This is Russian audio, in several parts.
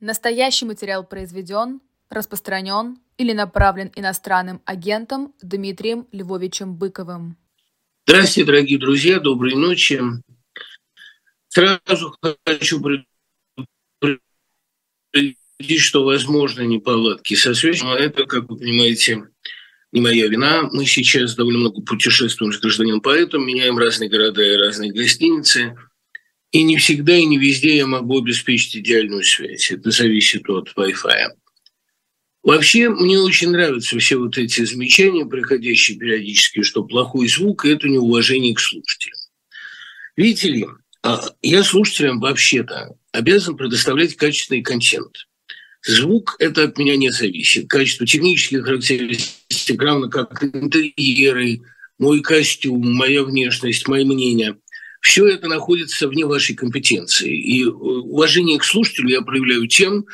Настоящий материал произведен, распространен или направлен иностранным агентом Дмитрием Львовичем Быковым. Здравствуйте, дорогие друзья, доброй ночи. Сразу хочу предупредить, что возможны неполадки со связью, но это, как вы понимаете, не моя вина. Мы сейчас довольно много путешествуем с гражданином поэтом, меняем разные города и разные гостиницы – и не всегда и не везде я могу обеспечить идеальную связь. Это зависит от Wi-Fi. Вообще, мне очень нравятся все вот эти замечания, приходящие периодически, что плохой звук – это неуважение к слушателям. Видите ли, а, я слушателям вообще-то обязан предоставлять качественный контент. Звук – это от меня не зависит. Качество технических характеристик, равно как интерьеры, мой костюм, моя внешность, мои мнения – все это находится вне вашей компетенции. И э, уважение к слушателю я проявляю тем,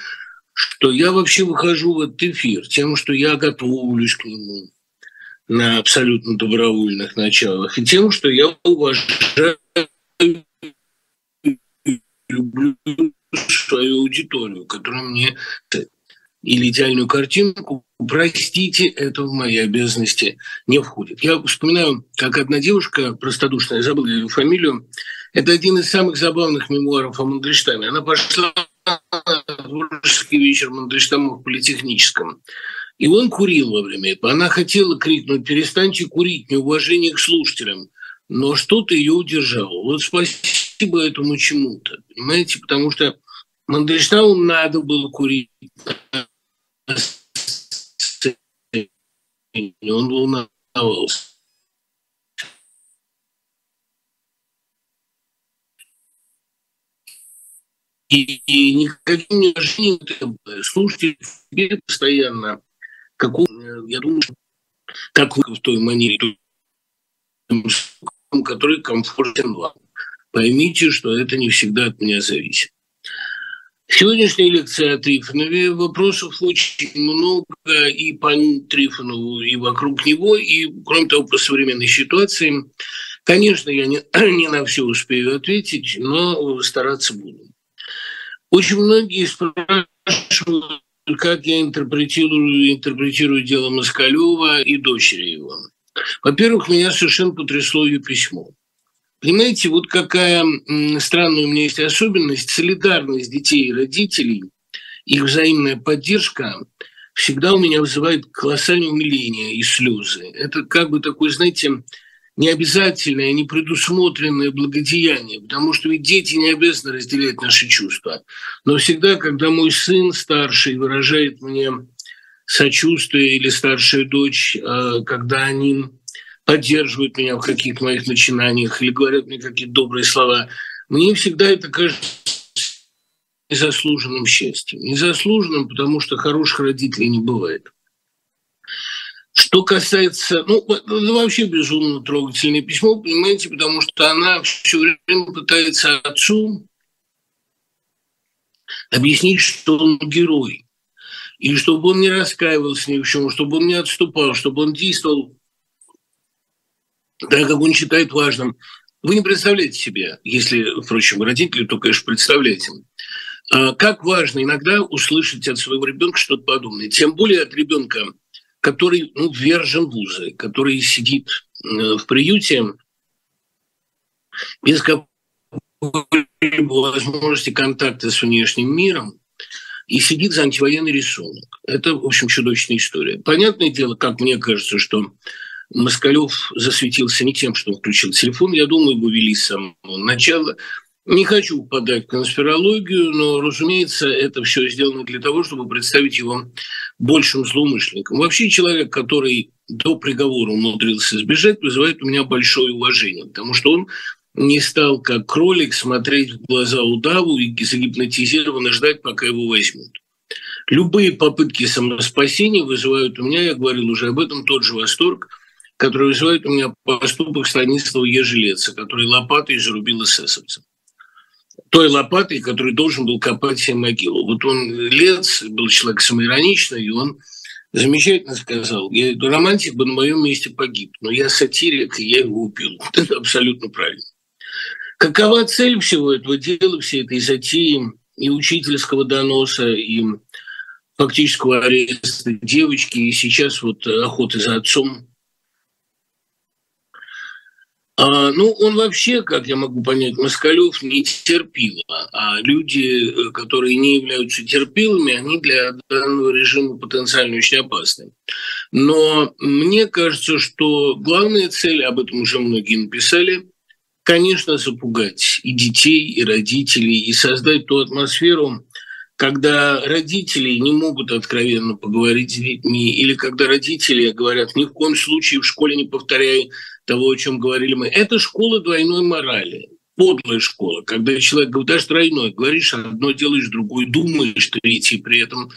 что я вообще выхожу в этот эфир, тем, что я готовлюсь к нему на абсолютно добровольных началах, и тем, что я уважаю люблю свою аудиторию, которая мне или идеальную картинку, простите, это в мои обязанности не входит. Я вспоминаю, как одна девушка, простодушная, забыла ее фамилию, это один из самых забавных мемуаров о Мандельштаме. Она пошла творческий вечер Мандельштама в Политехническом. И он курил во время этого. Она хотела крикнуть «перестаньте курить, неуважение к слушателям». Но что-то ее удержало. Вот спасибо этому чему-то, понимаете? Потому что Мандельштаму надо было курить он волновался. И, и никаким не ожидал, слушайте себе постоянно, какого, я думаю, как вы в той манере, который комфортен вам. Поймите, что это не всегда от меня зависит. Сегодняшняя лекция о Трифонове. Вопросов очень много и по Трифонову, и вокруг него, и, кроме того, по современной ситуации. Конечно, я не, не на все успею ответить, но стараться буду. Очень многие спрашивают, как я интерпретирую, интерпретирую дело Москалева и дочери его. Во-первых, меня совершенно потрясло ее письмо. Понимаете, вот какая странная у меня есть особенность, солидарность детей и родителей, их взаимная поддержка всегда у меня вызывает колоссальное умиление и слезы. Это как бы такое, знаете, необязательное, непредусмотренное благодеяние, потому что ведь дети не обязаны разделять наши чувства. Но всегда, когда мой сын старший выражает мне сочувствие или старшая дочь, э, когда они поддерживают меня в каких-то моих начинаниях или говорят мне какие-то добрые слова, мне всегда это кажется незаслуженным счастьем. Незаслуженным, потому что хороших родителей не бывает. Что касается, ну, это вообще безумно трогательное письмо, понимаете, потому что она все время пытается отцу объяснить, что он герой. И чтобы он не раскаивался ни в чем, чтобы он не отступал, чтобы он действовал так как он считает важным. Вы не представляете себе, если, впрочем, родители, то, конечно, представляете, а как важно иногда услышать от своего ребенка что-то подобное. Тем более от ребенка, который ну, ввержен в вузы, который сидит э, в приюте без какой-либо возможности контакта с внешним миром, и сидит за антивоенный рисунок. Это, в общем, чудовищная история. Понятное дело, как мне кажется, что Москалев засветился не тем, что он включил телефон. Я думаю, его вели с самого начала. Не хочу попадать в конспирологию, но, разумеется, это все сделано для того, чтобы представить его большим злоумышленником. Вообще человек, который до приговора умудрился сбежать, вызывает у меня большое уважение, потому что он не стал, как кролик, смотреть в глаза удаву и загипнотизированно ждать, пока его возьмут. Любые попытки самоспасения вызывают у меня, я говорил уже об этом, тот же восторг – который вызывает у меня поступок Станислава Ежелеца, который лопатой зарубил эсэсовцев. Той лопатой, который должен был копать себе могилу. Вот он, Лец, был человек самоироничный, и он замечательно сказал, я романтик бы на моем месте погиб, но я сатирик, и я его убил. Это абсолютно правильно. Какова цель всего этого дела, всей этой затеи? и учительского доноса, и фактического ареста девочки, и сейчас вот охоты за отцом. А, ну, он вообще, как я могу понять, Москалев не терпил, а люди, которые не являются терпилами, они для данного режима потенциально очень опасны. Но мне кажется, что главная цель, об этом уже многие написали, конечно, запугать и детей, и родителей, и создать ту атмосферу, когда родители не могут откровенно поговорить с детьми, или когда родители говорят, ни в коем случае в школе не повторяй того, о чем говорили мы. Это школа двойной морали, подлая школа, когда человек говорит, даже тройной, говоришь одно, делаешь другое, думаешь третье при этом.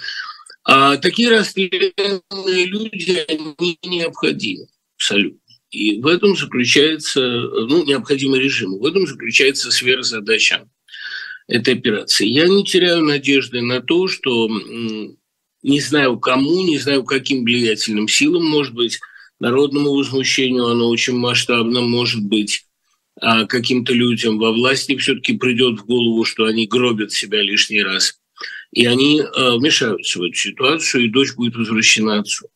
А такие расстрелянные люди, они необходимы абсолютно. И в этом заключается, ну, необходимый режим, в этом заключается сверхзадача этой операции. Я не теряю надежды на то, что не знаю кому, не знаю каким влиятельным силам, может быть, народному возмущению оно очень масштабно, может быть, а каким-то людям во власти все-таки придет в голову, что они гробят себя лишний раз. И они э, вмешаются в эту ситуацию, и дочь будет возвращена отцу.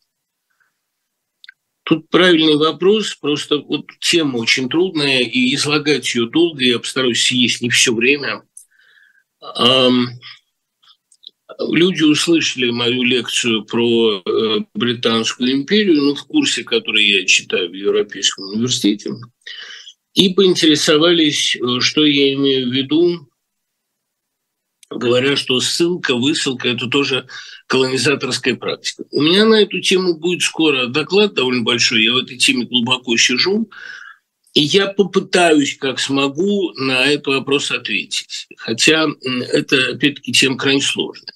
Тут правильный вопрос, просто вот тема очень трудная, и излагать ее долго, я постараюсь съесть не все время – Люди услышали мою лекцию про э, Британскую империю, ну, в курсе, который я читаю в Европейском университете, и поинтересовались, э, что я имею в виду, говоря, что ссылка, высылка – это тоже колонизаторская практика. У меня на эту тему будет скоро доклад довольно большой, я в этой теме глубоко сижу, и я попытаюсь, как смогу, на этот вопрос ответить. Хотя это, опять-таки, тема крайне сложная.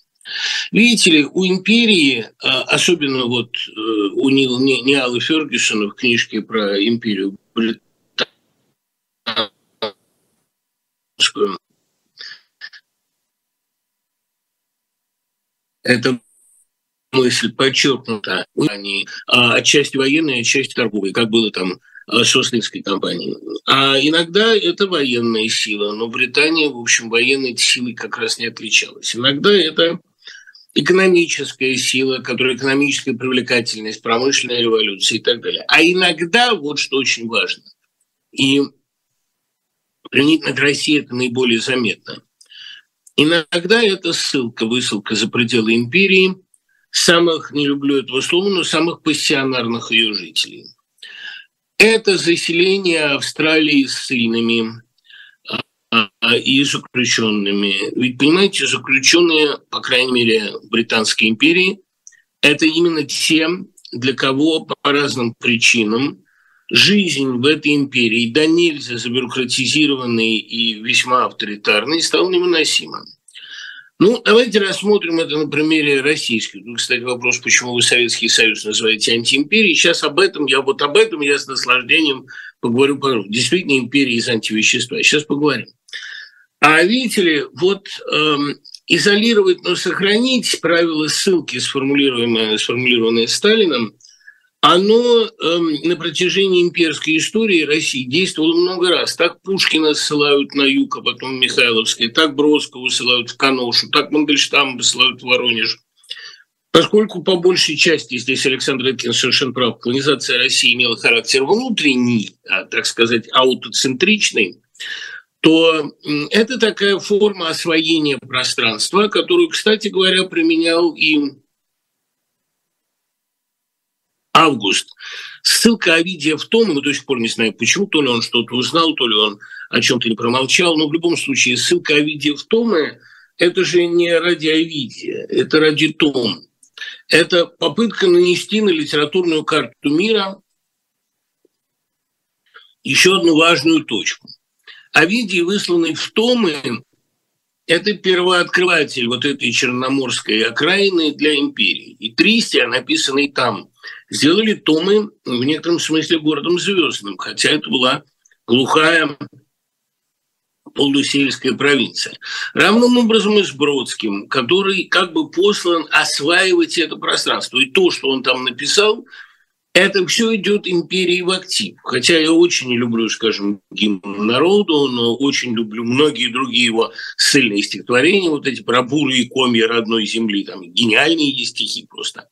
Видите ли, у империи, а, особенно вот э, у Ниала Фергюсона в книжке про империю британскую, эта мысль подчеркнута, они а, отчасти военные, отчасти торговые, как было там Э, Шослинской компании. А иногда это военная сила, но Британия, в общем, военной силой как раз не отличалась. Иногда это экономическая сила, которая экономическая привлекательность, промышленная революция и так далее. А иногда, вот что очень важно, и применительно к России это наиболее заметно, иногда это ссылка, высылка за пределы империи самых, не люблю этого слова, но самых пассионарных ее жителей – это заселение Австралии ссыльными а, а, и заключенными. Ведь, понимаете, заключенные, по крайней мере, Британской империи, это именно те, для кого по разным причинам жизнь в этой империи, да нельзя забюрократизированной и весьма авторитарной, стала невыносимой. Ну, давайте рассмотрим это на примере российских. Тут, кстати, вопрос, почему вы Советский Союз называете антиимперией. Сейчас об этом, я вот об этом я с наслаждением поговорю подробно. Действительно, империя из антивещества. Сейчас поговорим. А видите ли, вот эм, изолировать, но сохранить правила ссылки, сформулируемые, сформулированные Сталином – оно э, на протяжении имперской истории России действовало много раз. Так Пушкина ссылают на юг, а потом Михайловское, так Бродского ссылают в Каношу, так Мандельштама ссылают в Воронеж. Поскольку по большей части, здесь Александр Эткин совершенно прав, колонизация России имела характер внутренний, а, так сказать, аутоцентричный, то это такая форма освоения пространства, которую, кстати говоря, применял и август. Ссылка Овидия в том, мы до сих пор не знаем почему, то ли он что-то узнал, то ли он о чем-то не промолчал, но в любом случае ссылка Овидия в Томе – это же не ради Овидия, это ради Том. Это попытка нанести на литературную карту мира еще одну важную точку. Овидий, высланный в Томы, это первооткрыватель вот этой черноморской окраины для империи. И Тристия, написанный там сделали Томы в некотором смысле городом звездным, хотя это была глухая полусельская провинция. Равным образом и с Бродским, который как бы послан осваивать это пространство. И то, что он там написал, это все идет империи в актив. Хотя я очень не люблю, скажем, гимн народу, но очень люблю многие другие его сильные стихотворения, вот эти про бурые комья родной земли, там гениальные стихи просто.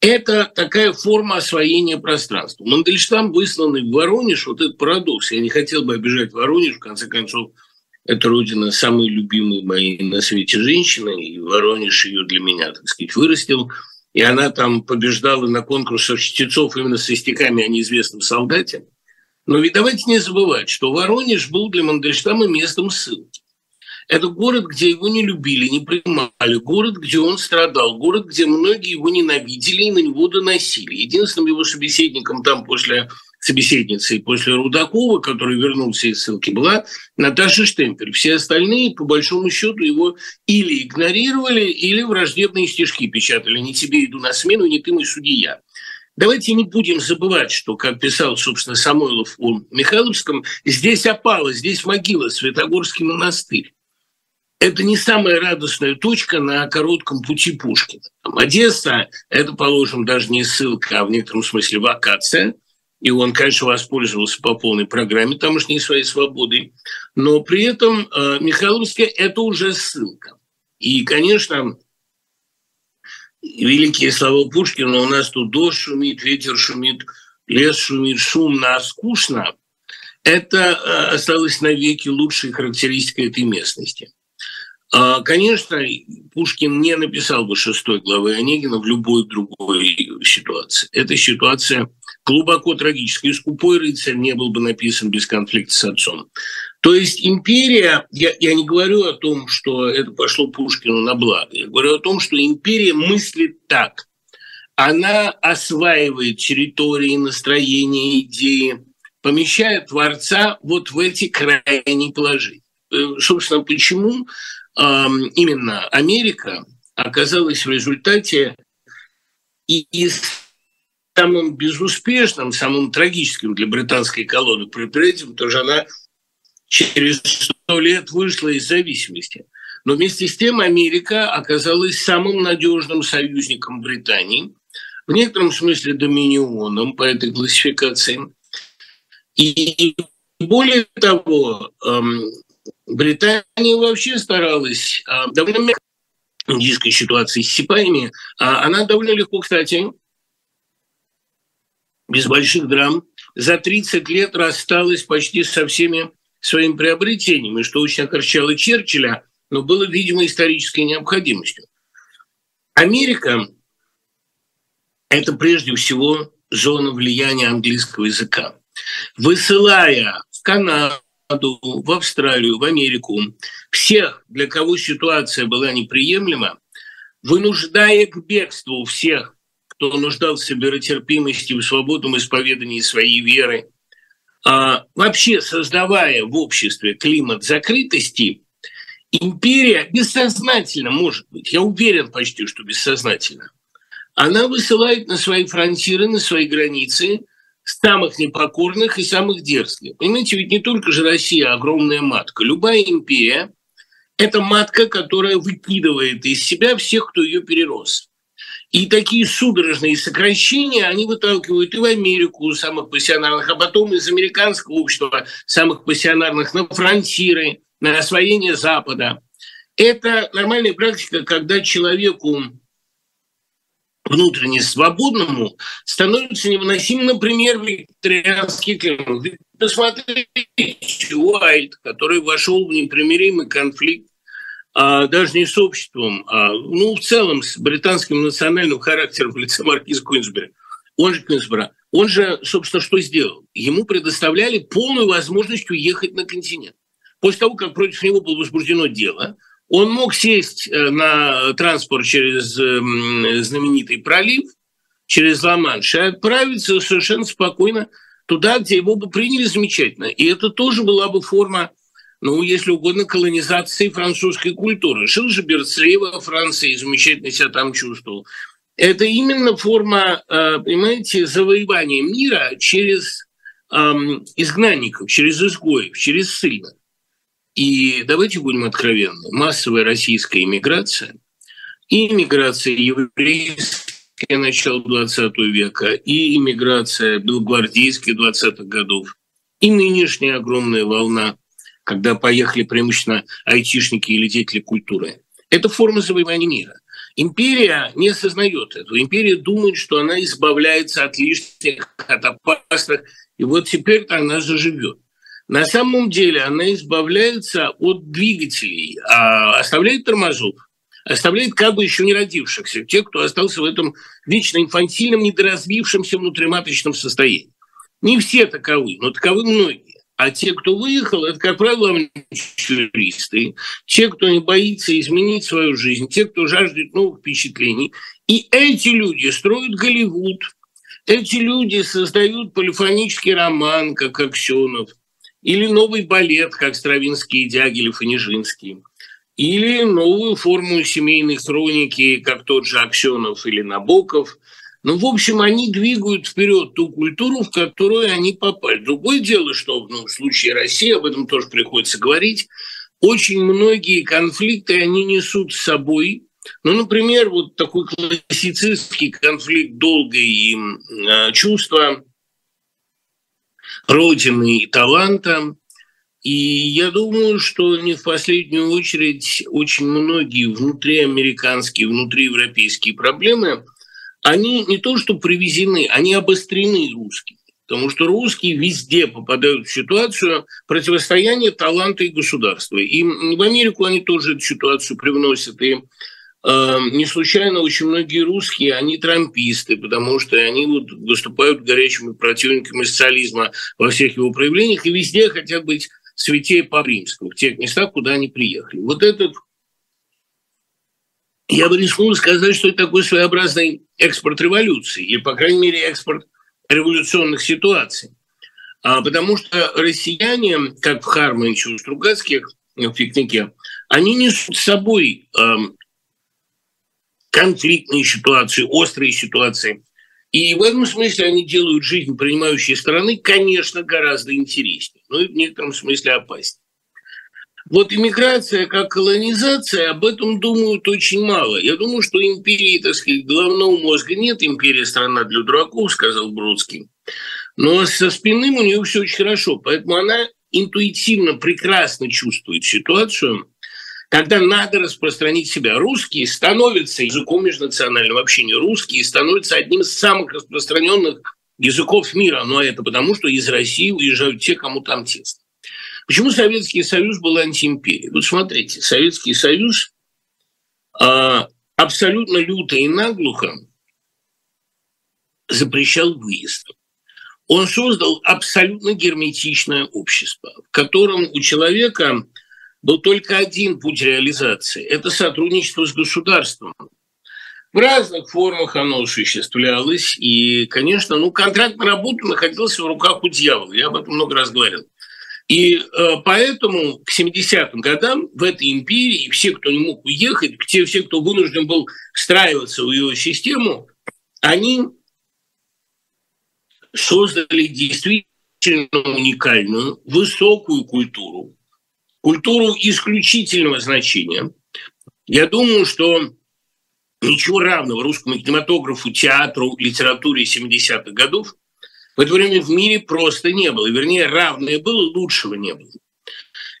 Это такая форма освоения пространства. Мандельштам, высланный в Воронеж, вот этот парадокс. Я не хотел бы обижать Воронеж, в конце концов, это родина самой любимой моей на свете женщины, и Воронеж ее для меня, так сказать, вырастил – и она там побеждала на конкурсах чтецов именно со стихами о неизвестном солдате. Но ведь давайте не забывать, что Воронеж был для Мандельштама местом ссылки. Это город, где его не любили, не принимали, город, где он страдал, город, где многие его ненавидели и на него доносили. Единственным его собеседником там после собеседницей после Рудакова, который вернулся из ссылки, была Наташа Штемпель. Все остальные, по большому счету, его или игнорировали, или враждебные стишки печатали. «Не тебе иду на смену, не ты мой судья». Давайте не будем забывать, что, как писал, собственно, Самойлов о Михайловском, здесь опала, здесь могила, Светогорский монастырь. Это не самая радостная точка на коротком пути Пушкина. Там Одесса – это, положим, даже не ссылка, а в некотором смысле вакация – и он, конечно, воспользовался по полной программе тамошней своей свободой, но при этом э, Михайловская – это уже ссылка. И, конечно, великие слова Пушкина, у нас тут дождь шумит, ветер шумит, лес шумит, шумно, а скучно, это э, осталось навеки лучшей характеристикой этой местности. А, конечно, Пушкин не написал бы шестой главы Онегина в любой другой ситуации. Эта ситуация глубоко трагическая. «Скупой рыцарь» не был бы написан без конфликта с отцом. То есть империя, я, я не говорю о том, что это пошло Пушкину на благо, я говорю о том, что империя мыслит так. Она осваивает территории, настроения, идеи, помещая творца вот в эти крайние положения. Э, собственно, почему именно Америка оказалась в результате и из самым безуспешным, самым трагическим для британской колонны предприятием, потому что она через сто лет вышла из зависимости. Но вместе с тем Америка оказалась самым надежным союзником Британии, в некотором смысле доминионом по этой классификации. И более того, Британия вообще старалась а, довольно мягко индийской ситуации с сипаями. А она довольно легко, кстати, без больших драм, за 30 лет рассталась почти со всеми своими приобретениями, что очень окорчало Черчилля, но было, видимо, исторической необходимостью. Америка – это прежде всего зона влияния английского языка. Высылая в Канаду, в Австралию, в Америку, всех, для кого ситуация была неприемлема, вынуждая к бегству всех, кто нуждался в веротерпимости, в свободном исповедании своей веры, а, вообще создавая в обществе климат закрытости, империя бессознательно, может быть, я уверен почти, что бессознательно, она высылает на свои фронтиры, на свои границы – самых непокорных и самых дерзких. Понимаете, ведь не только же Россия огромная матка. Любая империя – это матка, которая выкидывает из себя всех, кто ее перерос. И такие судорожные сокращения они выталкивают и в Америку самых пассионарных, а потом из американского общества самых пассионарных на фронтиры, на освоение Запада. Это нормальная практика, когда человеку внутренне свободному становится невыносим, например, викторианский климат. Посмотрите, Уайльд, который вошел в непримиримый конфликт а, даже не с обществом, а ну, в целом с британским национальным характером в лице маркиза Куинсбери. Он же Куинсбера. Он же, собственно, что сделал? Ему предоставляли полную возможность уехать на континент. После того, как против него было возбуждено дело – он мог сесть э, на транспорт через эм, знаменитый пролив, через Ла-Манш, и отправиться совершенно спокойно туда, где его бы приняли замечательно. И это тоже была бы форма, ну, если угодно, колонизации французской культуры. Жил же Берцлей во Франции, замечательно себя там чувствовал. Это именно форма, э, понимаете, завоевания мира через эм, изгнанников, через изгоев, через ссыльных. И давайте будем откровенны, массовая российская иммиграция и иммиграция еврейская начало 20 века, и иммиграция белогвардейских 20-х годов, и нынешняя огромная волна, когда поехали преимущественно айтишники или деятели культуры. Это форма завоевания мира. Империя не осознает этого. Империя думает, что она избавляется от лишних, от опасных, и вот теперь она заживет. На самом деле она избавляется от двигателей, а оставляет тормозов, оставляет как бы еще не родившихся, тех, кто остался в этом вечно инфантильном, недоразвившемся внутриматочном состоянии. Не все таковы, но таковы многие. А те, кто выехал, это, как правило, авантюристы, те, кто не боится изменить свою жизнь, те, кто жаждет новых впечатлений. И эти люди строят Голливуд, эти люди создают полифонический роман, как Аксенов, или новый балет, как Стравинский, Дягилев и Нижинский, или новую форму семейной хроники, как тот же Аксенов или Набоков – ну, в общем, они двигают вперед ту культуру, в которую они попали. Другое дело, что ну, в случае России, об этом тоже приходится говорить, очень многие конфликты они несут с собой. Ну, например, вот такой классицистский конфликт долгое э, чувство Родины и таланта. И я думаю, что не в последнюю очередь очень многие внутриамериканские, внутриевропейские проблемы – они не то что привезены, они обострены русскими. Потому что русские везде попадают в ситуацию противостояния таланта и государства. И в Америку они тоже эту ситуацию привносят. И не случайно очень многие русские, они трамписты, потому что они вот выступают горячими противниками социализма во всех его проявлениях и везде хотят быть святее по римскому в тех местах, куда они приехали. Вот этот я бы рискнул сказать, что это такой своеобразный экспорт революции, или, по крайней мере, экспорт революционных ситуаций. А, потому что россияне, как в Хармонче у Стругацких, в пикнике, они несут с собой э, конфликтные ситуации, острые ситуации. И в этом смысле они делают жизнь принимающей страны, конечно, гораздо интереснее, но и в некотором смысле опаснее. Вот иммиграция как колонизация, об этом думают очень мало. Я думаю, что империи, так сказать, головного мозга нет. Империя – страна для дураков, сказал Бродский. Но со спинным у нее все очень хорошо. Поэтому она интуитивно прекрасно чувствует ситуацию, когда надо распространить себя. Русские становятся языком межнационального общения. Русские становятся одним из самых распространенных языков мира. Но это потому, что из России уезжают те, кому там тесно. Почему Советский Союз был антиимперией? Вот смотрите, Советский Союз э, абсолютно люто и наглухо запрещал выезд. Он создал абсолютно герметичное общество, в котором у человека был только один путь реализации – это сотрудничество с государством. В разных формах оно осуществлялось, и, конечно, ну, контракт на работу находился в руках у дьявола, я об этом много раз говорил. И э, поэтому к 70-м годам в этой империи все, кто не мог уехать, те, все, кто вынужден был встраиваться в ее систему, они создали действительно уникальную, высокую культуру, культуру исключительного значения. Я думаю, что ничего равного русскому кинематографу, театру, литературе 70-х годов – в это время в мире просто не было. Вернее, равное было, лучшего не было.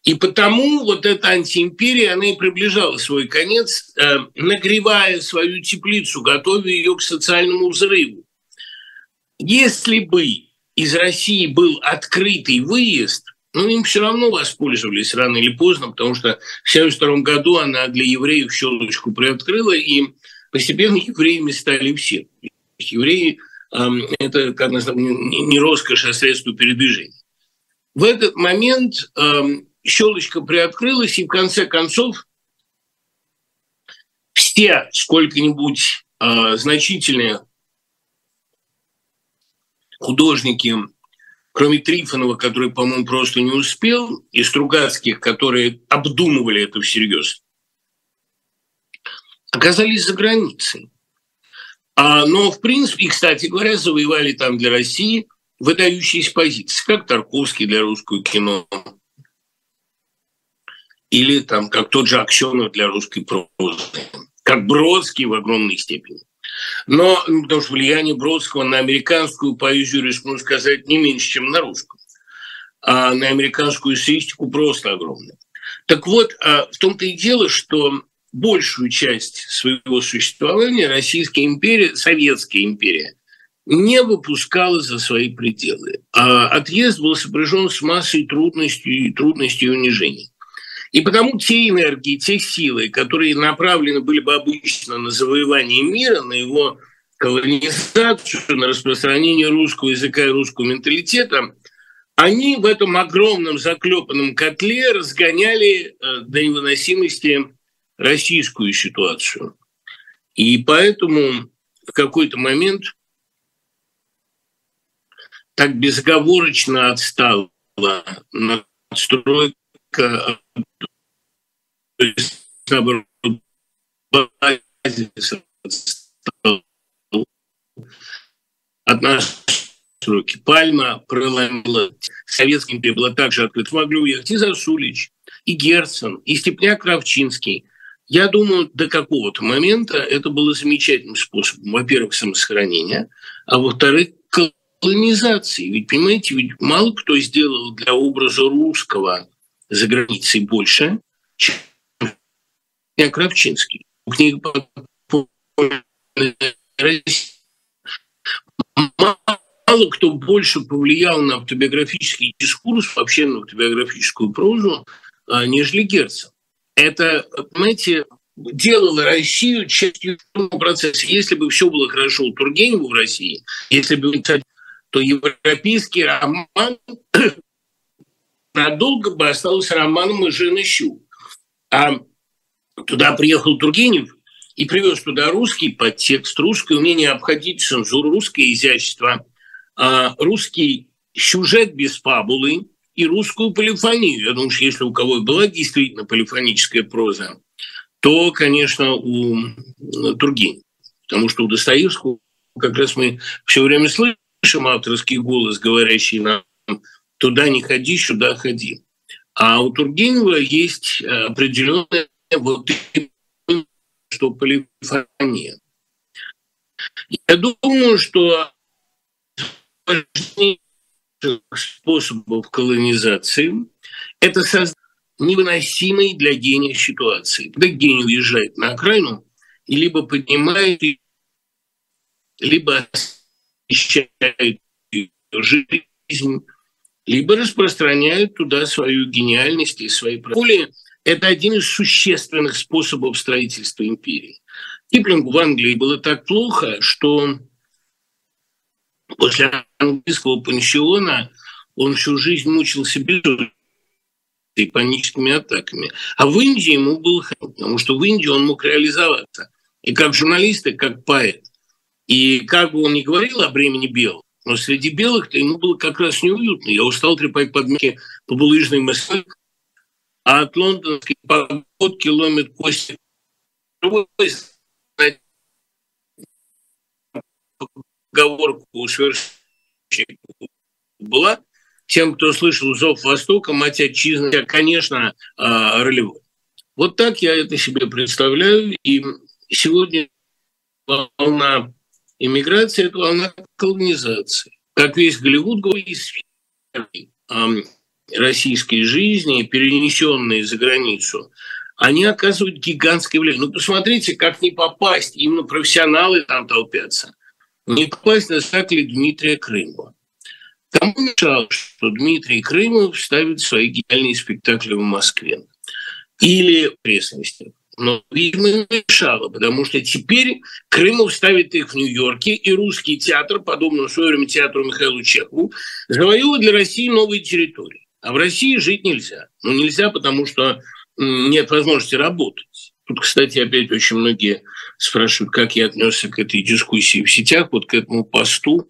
И потому вот эта антиимперия, она и приближала свой конец, э, нагревая свою теплицу, готовя ее к социальному взрыву. Если бы из России был открытый выезд, ну, им все равно воспользовались рано или поздно, потому что в 1972 году она для евреев щелочку приоткрыла, и постепенно евреями стали все. Евреи это, как не роскошь, а средство передвижения. В этот момент щелочка приоткрылась, и в конце концов все сколько-нибудь а, значительные художники, кроме Трифонова, который, по-моему, просто не успел, и Стругацких, которые обдумывали это всерьез, оказались за границей. А, но, в принципе, и, кстати говоря, завоевали там для России выдающиеся позиции, как Тарковский для русского кино, или там как тот же Аксенов для русской прозы, как Бродский в огромной степени. Но, потому что влияние Бродского на американскую поэзию, рискну сказать, не меньше, чем на русскую. А на американскую эссеистику просто огромное. Так вот, а, в том-то и дело, что большую часть своего существования Российская империя, Советская империя, не выпускала за свои пределы. А отъезд был сопряжен с массой трудностей, трудностей и унижений. И потому те энергии, те силы, которые направлены были бы обычно на завоевание мира, на его колонизацию, на распространение русского языка и русского менталитета, они в этом огромном заклепанном котле разгоняли э, до невыносимости российскую ситуацию. И поэтому в какой-то момент так безоговорочно отстала надстройка от нашей сроки. Пальма проломила. Советский империя была также открыт. Могли уехать и Засулич, и Герцен, и Степняк Кравчинский. Я думаю, до какого-то момента это было замечательным способом, во-первых, самосохранения, а во-вторых, колонизации. Ведь, понимаете, ведь мало кто сделал для образа русского за границей больше, чем Кравчинский. Книга мало кто больше повлиял на автобиографический дискурс, вообще на автобиографическую прозу, а, нежели Герцен. Это, понимаете, делало Россию частью процесса. Если бы все было хорошо у Тургенева в России, если бы то европейский роман надолго бы остался романом и жены Щу. А туда приехал Тургенев и привез туда русский подтекст, русское умение обходить цензуру, русское изящество, а, русский сюжет без фабулы и русскую полифонию. Я думаю, что если у кого была действительно полифоническая проза, то, конечно, у Тургенева. Потому что у Достоевского как раз мы все время слышим авторский голос, говорящий нам «туда не ходи, сюда ходи». А у Тургенева есть определенная вот что полифония. Я думаю, что способов колонизации – это создание невыносимой для гения ситуации. Когда гений уезжает на окраину и либо поднимает, либо освещает жизнь, либо распространяет туда свою гениальность и свои права. Это один из существенных способов строительства империи. Киплингу в Англии было так плохо, что После английского пансиона он всю жизнь мучился безумием и паническими атаками. А в Индии ему было хорошо, потому что в Индии он мог реализоваться. И как журналист, и как поэт. И как бы он ни говорил о бремени белых, но среди белых-то ему было как раз неуютно. Я устал трепать подметки по булыжной Москве, а от лондонской погодки ломит кости поговорка у была. Тем, кто слышал «Зов Востока», «Мать отчизны», конечно, а, ролевой. Вот так я это себе представляю. И сегодня волна иммиграции – это волна колонизации. Как весь Голливуд говорит, российской жизни, перенесенные за границу, они оказывают гигантское влияние. Ну, посмотрите, как не попасть. Именно профессионалы там толпятся не попасть на спектакль Дмитрия Крымова. Кому мешало, что Дмитрий Крымов ставит свои гениальные спектакли в Москве или в пресности? Но, видимо, мешало, потому что теперь Крымов ставит их в Нью-Йорке, и русский театр, подобно в свое время театру Михаилу Чехову, завоевывает для России новые территории. А в России жить нельзя. Ну, нельзя, потому что нет возможности работать. Тут, кстати, опять очень многие спрашивают, как я отнесся к этой дискуссии в сетях, вот к этому посту,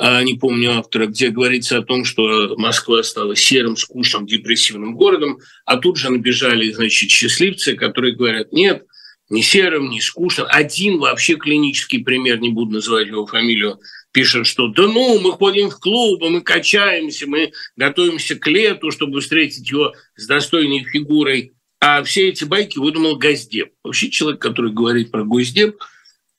не помню автора, где говорится о том, что Москва стала серым, скучным, депрессивным городом, а тут же набежали, значит, счастливцы, которые говорят, нет, не серым, не скучным. Один вообще клинический пример, не буду называть его фамилию, пишет, что да ну, мы ходим в клубы, мы качаемся, мы готовимся к лету, чтобы встретить его с достойной фигурой. А все эти байки выдумал Госдеп. Вообще человек, который говорит про Госдеп,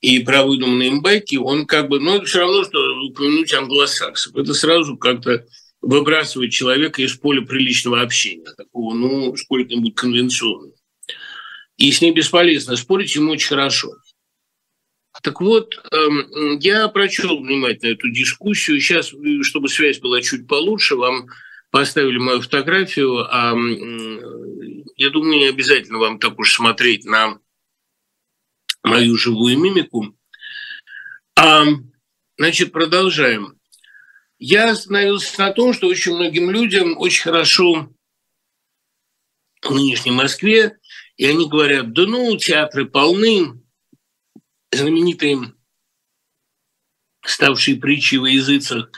и про выдуманные байки, он как бы, ну, это все равно, что упомянуть англосаксов. Это сразу как-то выбрасывает человека из поля приличного общения, такого, ну, сколько-нибудь конвенционного. И с ним бесполезно спорить, ему очень хорошо. Так вот, эм, я прочел внимательно эту дискуссию. Сейчас, чтобы связь была чуть получше, вам поставили мою фотографию. А я думаю, не обязательно вам так уж смотреть на мою живую мимику. А, значит, продолжаем. Я остановился на том, что очень многим людям очень хорошо в нынешней Москве, и они говорят, да ну, театры полны, знаменитые, ставшие притчей во языцах,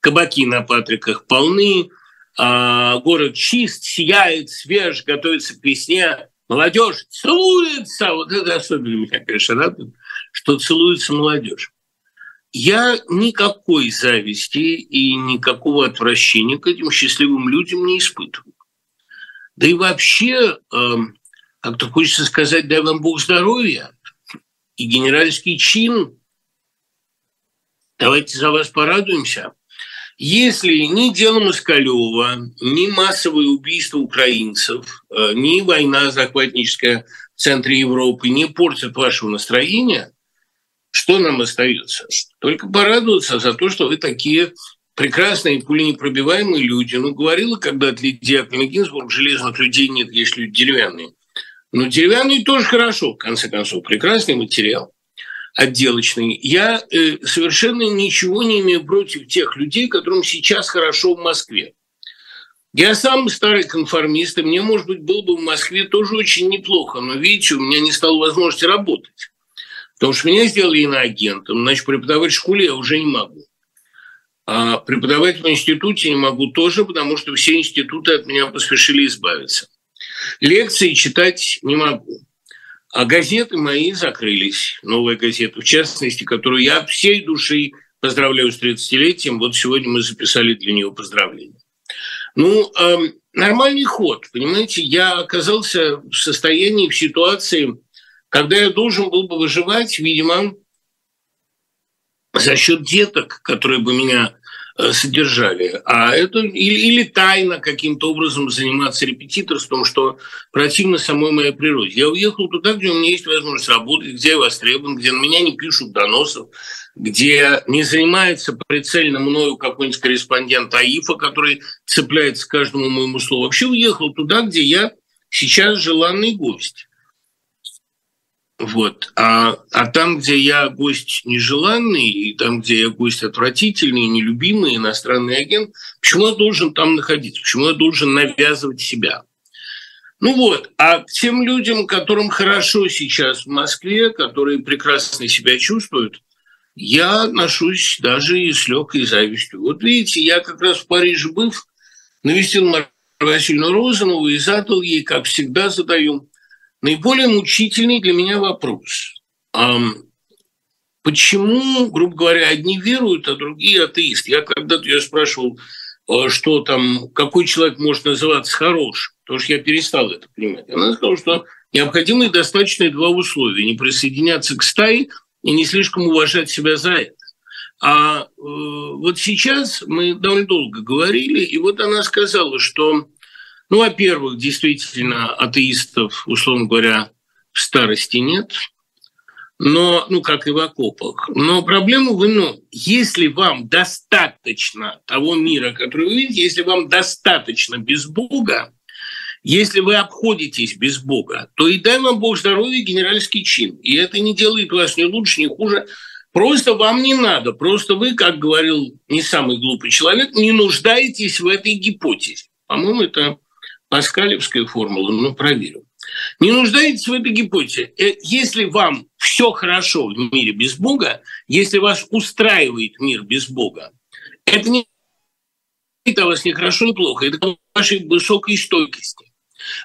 кабаки на Патриках полны, а город чист, сияет, свеж, готовится к весне, молодежь целуется. Вот это особенно меня, конечно, радует, что целуется молодежь. Я никакой зависти и никакого отвращения к этим счастливым людям не испытываю. Да и вообще, э, как-то хочется сказать, дай вам Бог здоровья и генеральский чин. Давайте за вас порадуемся. Если ни дело Москалева, ни массовые убийства украинцев, э, ни война захватническая в центре Европы не портят вашего настроения, что нам остается? Только порадоваться за то, что вы такие прекрасные, пуленепробиваемые люди. Ну, говорила когда-то Лидия Гинзбург, железных людей нет, есть люди деревянные. Но деревянные тоже хорошо, в конце концов, прекрасный материал отделочный. Я э, совершенно ничего не имею против тех людей, которым сейчас хорошо в Москве. Я сам старый конформист, и мне, может быть, было бы в Москве тоже очень неплохо, но, видите, у меня не стало возможности работать. Потому что меня сделали иноагентом, значит, преподавать в школе я уже не могу. А преподавать в институте не могу тоже, потому что все институты от меня поспешили избавиться. Лекции читать не могу. А газеты мои закрылись, новая газета, в частности, которую я всей души поздравляю с 30-летием. Вот сегодня мы записали для нее поздравления. Ну, э, нормальный ход, понимаете, я оказался в состоянии, в ситуации, когда я должен был бы выживать, видимо, за счет деток, которые бы меня содержали. А это или, или тайно каким-то образом заниматься репетиторством, что противно самой моей природе. Я уехал туда, где у меня есть возможность работать, где я востребован, где на меня не пишут доносов, где не занимается прицельно мною какой-нибудь корреспондент АИФа, который цепляется к каждому моему слову. Вообще уехал туда, где я сейчас желанный гость. Вот. А, а там, где я гость нежеланный, и там, где я гость отвратительный, нелюбимый, иностранный агент, почему я должен там находиться? Почему я должен навязывать себя? Ну вот, а тем людям, которым хорошо сейчас в Москве, которые прекрасно себя чувствуют, я отношусь даже и с легкой завистью. Вот видите, я как раз в Париже был, навестил Марию Васильевну Розанову и задал ей, как всегда задаю, наиболее мучительный для меня вопрос. Почему, грубо говоря, одни веруют, а другие атеисты? Я когда-то ее спрашивал, а, что там, какой человек может называться хорошим, потому что я перестал это понимать. Она сказала, что необходимы достаточные два условия. Не присоединяться к стае и не слишком уважать себя за это. А э, вот сейчас мы довольно долго говорили, и вот она сказала, что ну, во-первых, действительно, атеистов, условно говоря, в старости нет, но, ну, как и в окопах. Но проблема в ином. Если вам достаточно того мира, который вы видите, если вам достаточно без Бога, если вы обходитесь без Бога, то и дай вам Бог здоровья генеральский чин. И это не делает вас ни лучше, ни хуже. Просто вам не надо. Просто вы, как говорил не самый глупый человек, не нуждаетесь в этой гипотезе. По-моему, это паскалевская формула, ну, проверю. Не нуждаетесь в этой гипотезе. Э, если вам все хорошо в мире без Бога, если вас устраивает мир без Бога, это не это у вас не хорошо, не плохо, это вашей высокой стойкости.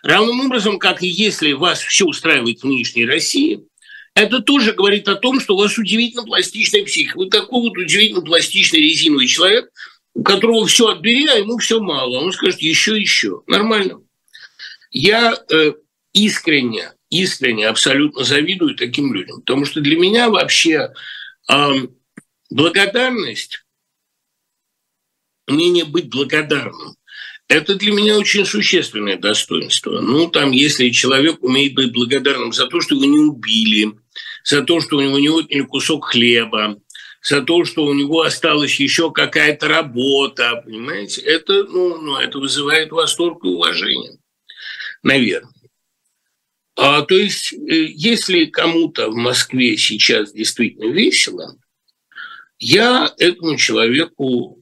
Равным образом, как и если вас все устраивает в нынешней России, это тоже говорит о том, что у вас удивительно пластичная психика. Вы такой вот удивительно пластичный резиновый человек, у которого все отбери, а ему все мало. Он скажет еще, еще. Нормально. Я э, искренне, искренне, абсолютно завидую таким людям. Потому что для меня вообще э, благодарность, умение быть благодарным, это для меня очень существенное достоинство. Ну, там, если человек умеет быть благодарным за то, что его не убили, за то, что у него не отняли кусок хлеба, за то, что у него осталась еще какая-то работа, понимаете, это, ну, ну, это вызывает восторг и уважение, наверное. А, то есть, э, если кому-то в Москве сейчас действительно весело, я этому человеку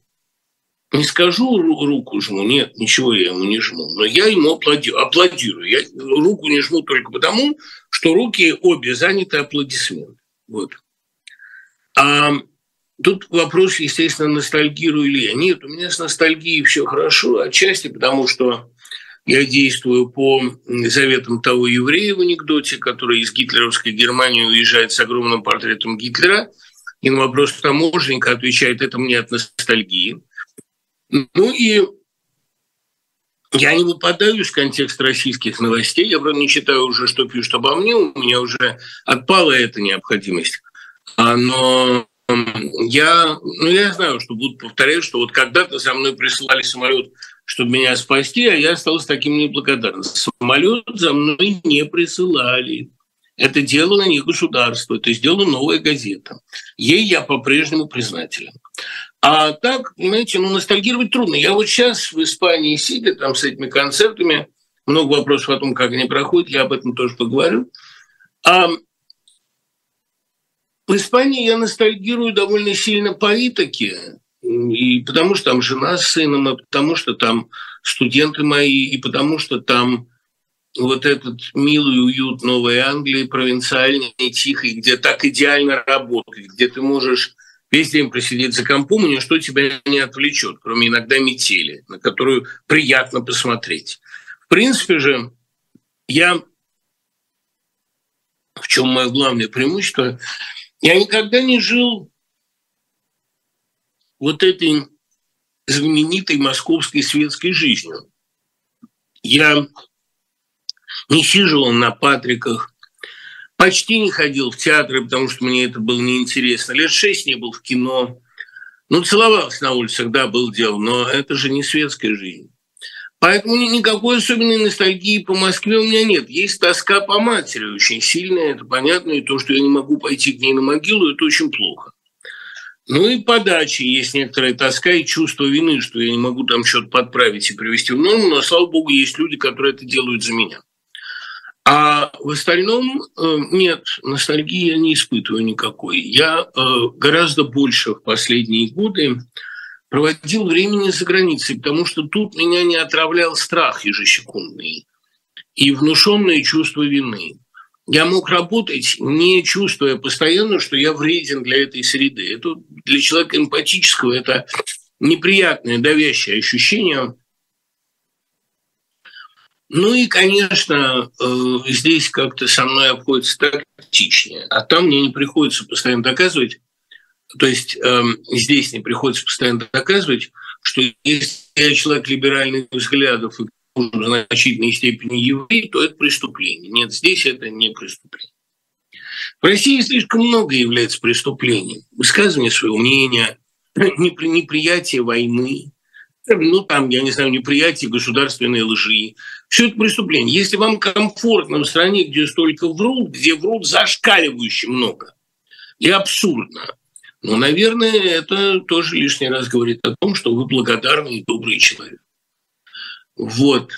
не скажу руку жму, нет, ничего я ему не жму, но я ему аплодирую. аплодирую. Я руку не жму только потому, что руки обе заняты аплодисментом. Вот. А тут вопрос, естественно, ностальгирую ли я. Нет, у меня с ностальгией все хорошо, отчасти потому, что я действую по заветам того еврея в анекдоте, который из гитлеровской Германии уезжает с огромным портретом Гитлера, и на вопрос таможенника отвечает, это мне от ностальгии. Ну и я не выпадаю из контекста российских новостей. Я, правда, не читаю уже, что пишут обо мне. У меня уже отпала эта необходимость. А, но я, ну, я знаю, что буду повторять, что вот когда-то за мной присылали самолет, чтобы меня спасти, а я остался таким неблагодарным. Самолет за мной не присылали. Это делало не государство, это сделала новая газета. Ей я по-прежнему признателен. А так, понимаете, ну, ностальгировать трудно. Я вот сейчас в Испании сидя там с этими концертами, много вопросов о том, как они проходят, я об этом тоже поговорю. А в Испании я ностальгирую довольно сильно по Итаке, и потому что там жена с сыном, и потому что там студенты мои, и потому что там вот этот милый уют Новой Англии, провинциальный, тихий, где так идеально работает, где ты можешь весь день просидеть за компом, и ничто тебя не отвлечет, кроме иногда метели, на которую приятно посмотреть. В принципе же, я в чем мое главное преимущество, я никогда не жил вот этой знаменитой московской светской жизнью. Я не сиживал на Патриках, Почти не ходил в театры, потому что мне это было неинтересно. Лет шесть не был в кино. Ну, целовался на улицах, да, был дело, но это же не светская жизнь. Поэтому никакой особенной ностальгии по Москве у меня нет. Есть тоска по матери очень сильная, это понятно, и то, что я не могу пойти к ней на могилу, это очень плохо. Ну и по даче есть некоторая тоска и чувство вины, что я не могу там что-то подправить и привести в норму, но, слава богу, есть люди, которые это делают за меня. А в остальном э, нет, ностальгии я не испытываю никакой. Я э, гораздо больше в последние годы проводил времени за границей, потому что тут меня не отравлял страх ежесекундный и внушенное чувство вины. Я мог работать, не чувствуя постоянно, что я вреден для этой среды. Это для человека эмпатического это неприятное, давящее ощущение – ну и, конечно, э, здесь как-то со мной обходится тактичнее. А там мне не приходится постоянно доказывать, то есть эм, здесь не приходится постоянно доказывать, что если я человек либеральных взглядов и в значительной степени еврей, то это преступление. Нет, здесь это не преступление. В России слишком много является преступлением. Высказывание своего мнения, неприятие войны, ну, там, я не знаю, неприятие государственной лжи. Все это преступление. Если вам комфортно в стране, где столько врут, где врут зашкаливающе много и абсурдно, ну, наверное, это тоже лишний раз говорит о том, что вы благодарный и добрый человек. Вот.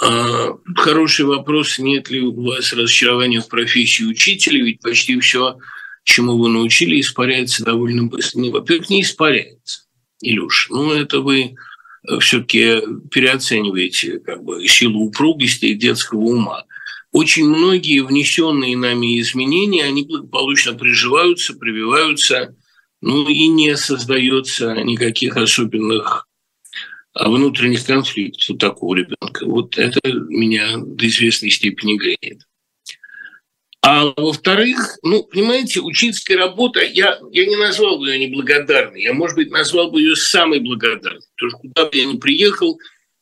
А, хороший вопрос, нет ли у вас разочарования в профессии учителя, ведь почти все, чему вы научили, испаряется довольно быстро. Ну, во-первых, не испаряется. Илюш, ну это вы э, все-таки переоцениваете как бы, силу упругости и детского ума. Очень многие внесенные нами изменения, они благополучно приживаются, прививаются, ну и не создается никаких особенных а, внутренних конфликтов у такого ребенка. Вот это меня до известной степени греет. А во-вторых, ну, понимаете, учительская работа, я, я не назвал бы ее неблагодарной, я, может быть, назвал бы ее самой благодарной. Потому что куда бы я ни приехал,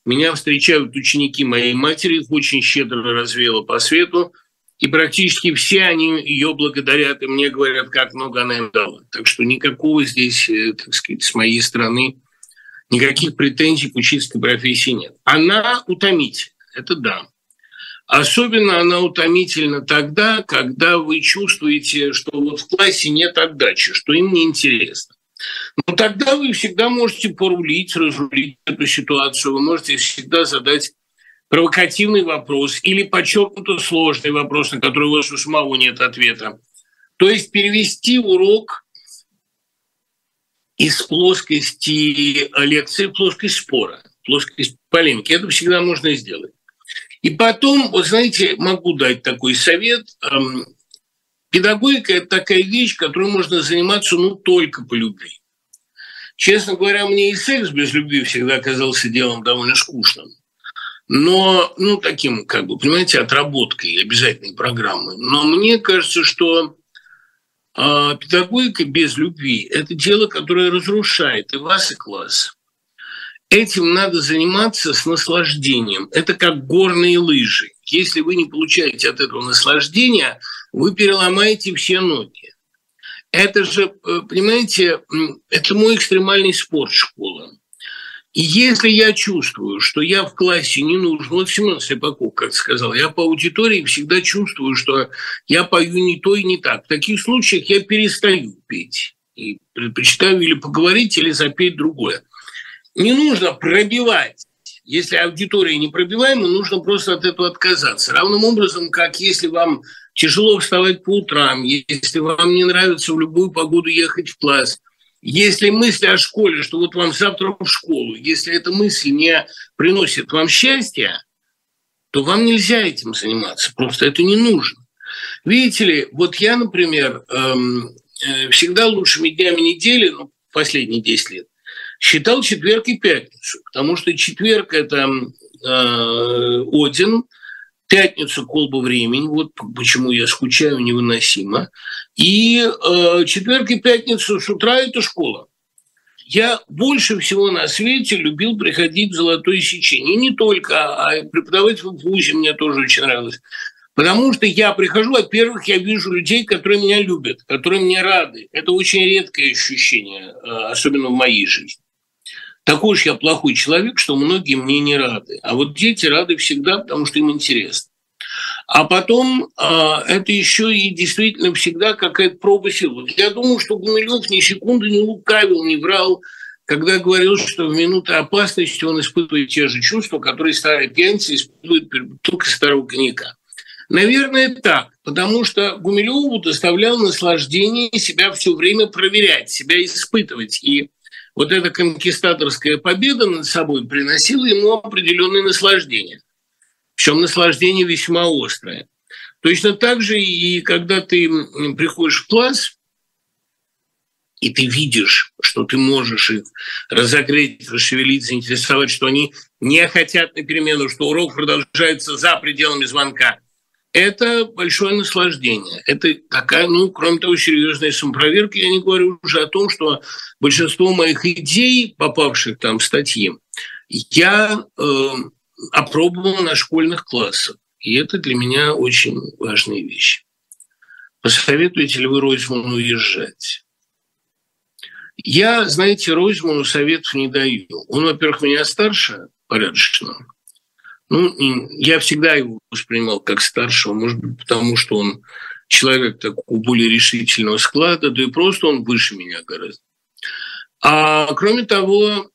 меня встречают ученики моей матери, очень щедро развеяло по свету, и практически все они ее благодарят, и мне говорят, как много она им дала. Так что никакого здесь, э, так сказать, с моей стороны, никаких претензий к учительской профессии нет. Она утомительна, это да. Особенно она утомительна тогда, когда вы чувствуете, что вот в классе нет отдачи, что им неинтересно. Но тогда вы всегда можете порулить, разрулить эту ситуацию, вы можете всегда задать провокативный вопрос или подчеркнуто сложный вопрос, на который у вас у самого нет ответа. То есть перевести урок из плоскости лекции в плоскость спора, плоскость полемики. Это всегда можно сделать. И потом, вот знаете, могу дать такой совет. Педагогика – это такая вещь, которой можно заниматься ну, только по любви. Честно говоря, мне и секс без любви всегда казался делом довольно скучным но, ну, таким, как бы, понимаете, отработкой обязательной программы. Но мне кажется, что э, педагогика без любви – это дело, которое разрушает и вас, и класс. Этим надо заниматься с наслаждением. Это как горные лыжи. Если вы не получаете от этого наслаждения, вы переломаете все ноги. Это же, э, понимаете, это мой экстремальный спорт школа. И если я чувствую, что я в классе не нужен, вот Семен Слепаков как сказал, я по аудитории всегда чувствую, что я пою не то и не так. В таких случаях я перестаю петь и предпочитаю или поговорить, или запеть другое. Не нужно пробивать. Если аудитория не пробиваема, нужно просто от этого отказаться. Равным образом, как если вам тяжело вставать по утрам, если вам не нравится в любую погоду ехать в класс – если мысли о школе, что вот вам завтра в школу, если эта мысль не приносит вам счастья, то вам нельзя этим заниматься, просто это не нужно. Видите ли, вот я, например, эм, э, всегда лучшими днями недели, ну, последние 10 лет, считал четверг и пятницу, потому что четверг – это э, Один – пятницу колба времени, вот почему я скучаю невыносимо. И э, четверг и пятницу с утра это школа. Я больше всего на свете любил приходить в золотое сечение. И не только, а преподавать в ВУЗе мне тоже очень нравилось. Потому что я прихожу, во-первых, я вижу людей, которые меня любят, которые мне рады. Это очень редкое ощущение, э, особенно в моей жизни. Такой уж я плохой человек, что многие мне не рады. А вот дети рады всегда, потому что им интересно. А потом э, это еще и действительно всегда какая-то проба сил. Я думаю, что Гумилев ни секунды не лукавил, не врал, когда говорил, что в минуты опасности он испытывает те же чувства, которые старый пьяница испытывает только старого коньяка. Наверное, так, потому что Гумилеву доставлял наслаждение себя все время проверять, себя испытывать. И вот эта конкистаторская победа над собой приносила ему определенное наслаждение. Причем наслаждение весьма острое. Точно так же и когда ты приходишь в класс, и ты видишь, что ты можешь их разогреть, расшевелить, заинтересовать, что они не хотят на перемену, что урок продолжается за пределами звонка. Это большое наслаждение. Это такая, ну, кроме того, серьезная самопроверка. Я не говорю уже о том, что большинство моих идей, попавших там в статьи, я э, опробовал на школьных классах. И это для меня очень важная вещь. Посоветуете ли вы Ройзману уезжать? Я, знаете, Ройзману советов не даю. Он, во-первых, меня старше порядочно. Ну, я всегда его воспринимал как старшего, может быть, потому что он человек такого более решительного склада, да и просто он выше меня гораздо. А кроме того,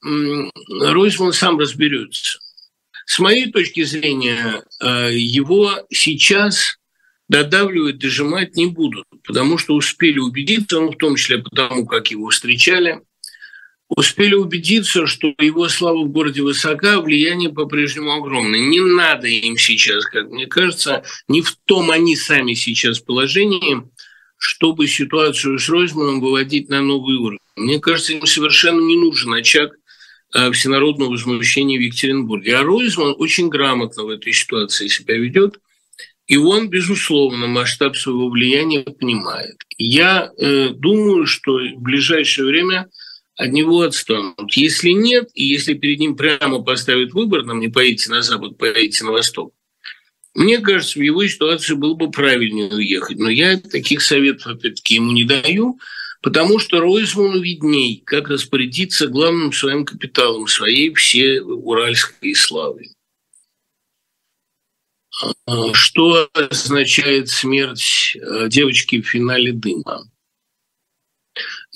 Ройзман сам разберется. С моей точки зрения, э, его сейчас додавливать, дожимать не будут, потому что успели убедиться, ну, в том числе потому, как его встречали, успели убедиться, что его слава в городе высока, влияние по-прежнему огромное. Не надо им сейчас, как мне кажется, не в том они сами сейчас положении, чтобы ситуацию с Ройзманом выводить на новый уровень. Мне кажется, им совершенно не нужен очаг Э, всенародного возмущения в Екатеринбурге. А Ройзман очень грамотно в этой ситуации себя ведет, и он, безусловно, масштаб своего влияния понимает. Я э, думаю, что в ближайшее время от него отстанут. Если нет, и если перед ним прямо поставят выбор, нам не поедете на запад, поедете на восток, Мне кажется, в его ситуации было бы правильнее уехать. Но я таких советов, опять-таки, ему не даю, потому что Ройзману видней, как распорядиться главным своим капиталом, своей все уральской славы. А, что означает смерть э, девочки в финале «Дыма»?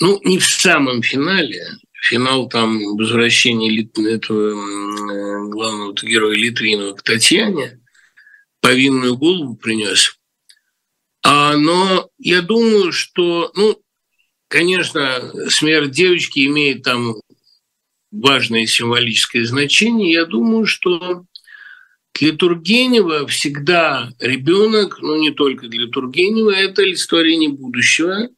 Ну, не в самом финале. Финал там возвращение этого э, главного героя Литвинова к Татьяне повинную голову принес. А, но я думаю, что, ну, конечно, смерть девочки имеет там важное символическое значение. Я думаю, что для Тургенева всегда ребенок, ну не только для Тургенева, это олицетворение будущего.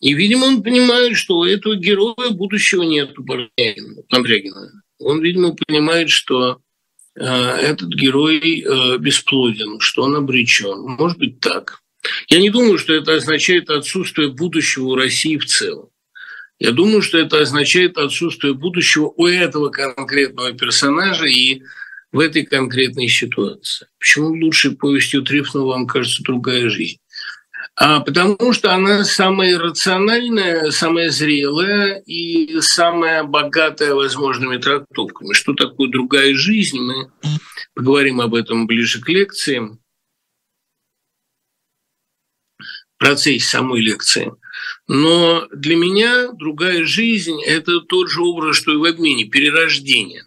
И, видимо, он понимает, что у этого героя будущего нет у Пандрягина. Он, видимо, понимает, что э, этот герой э, бесплоден, что он обречен. Может быть так. Я не думаю, что это означает отсутствие будущего у России в целом. Я думаю, что это означает отсутствие будущего у этого конкретного персонажа и в этой конкретной ситуации. Почему лучшей повестью Трифонова вам кажется другая жизнь? А потому что она самая рациональная, самая зрелая и самая богатая возможными трактовками. Что такое другая жизнь? Мы поговорим об этом ближе к лекции. В процессе самой лекции. Но для меня другая жизнь – это тот же образ, что и в обмене, перерождение.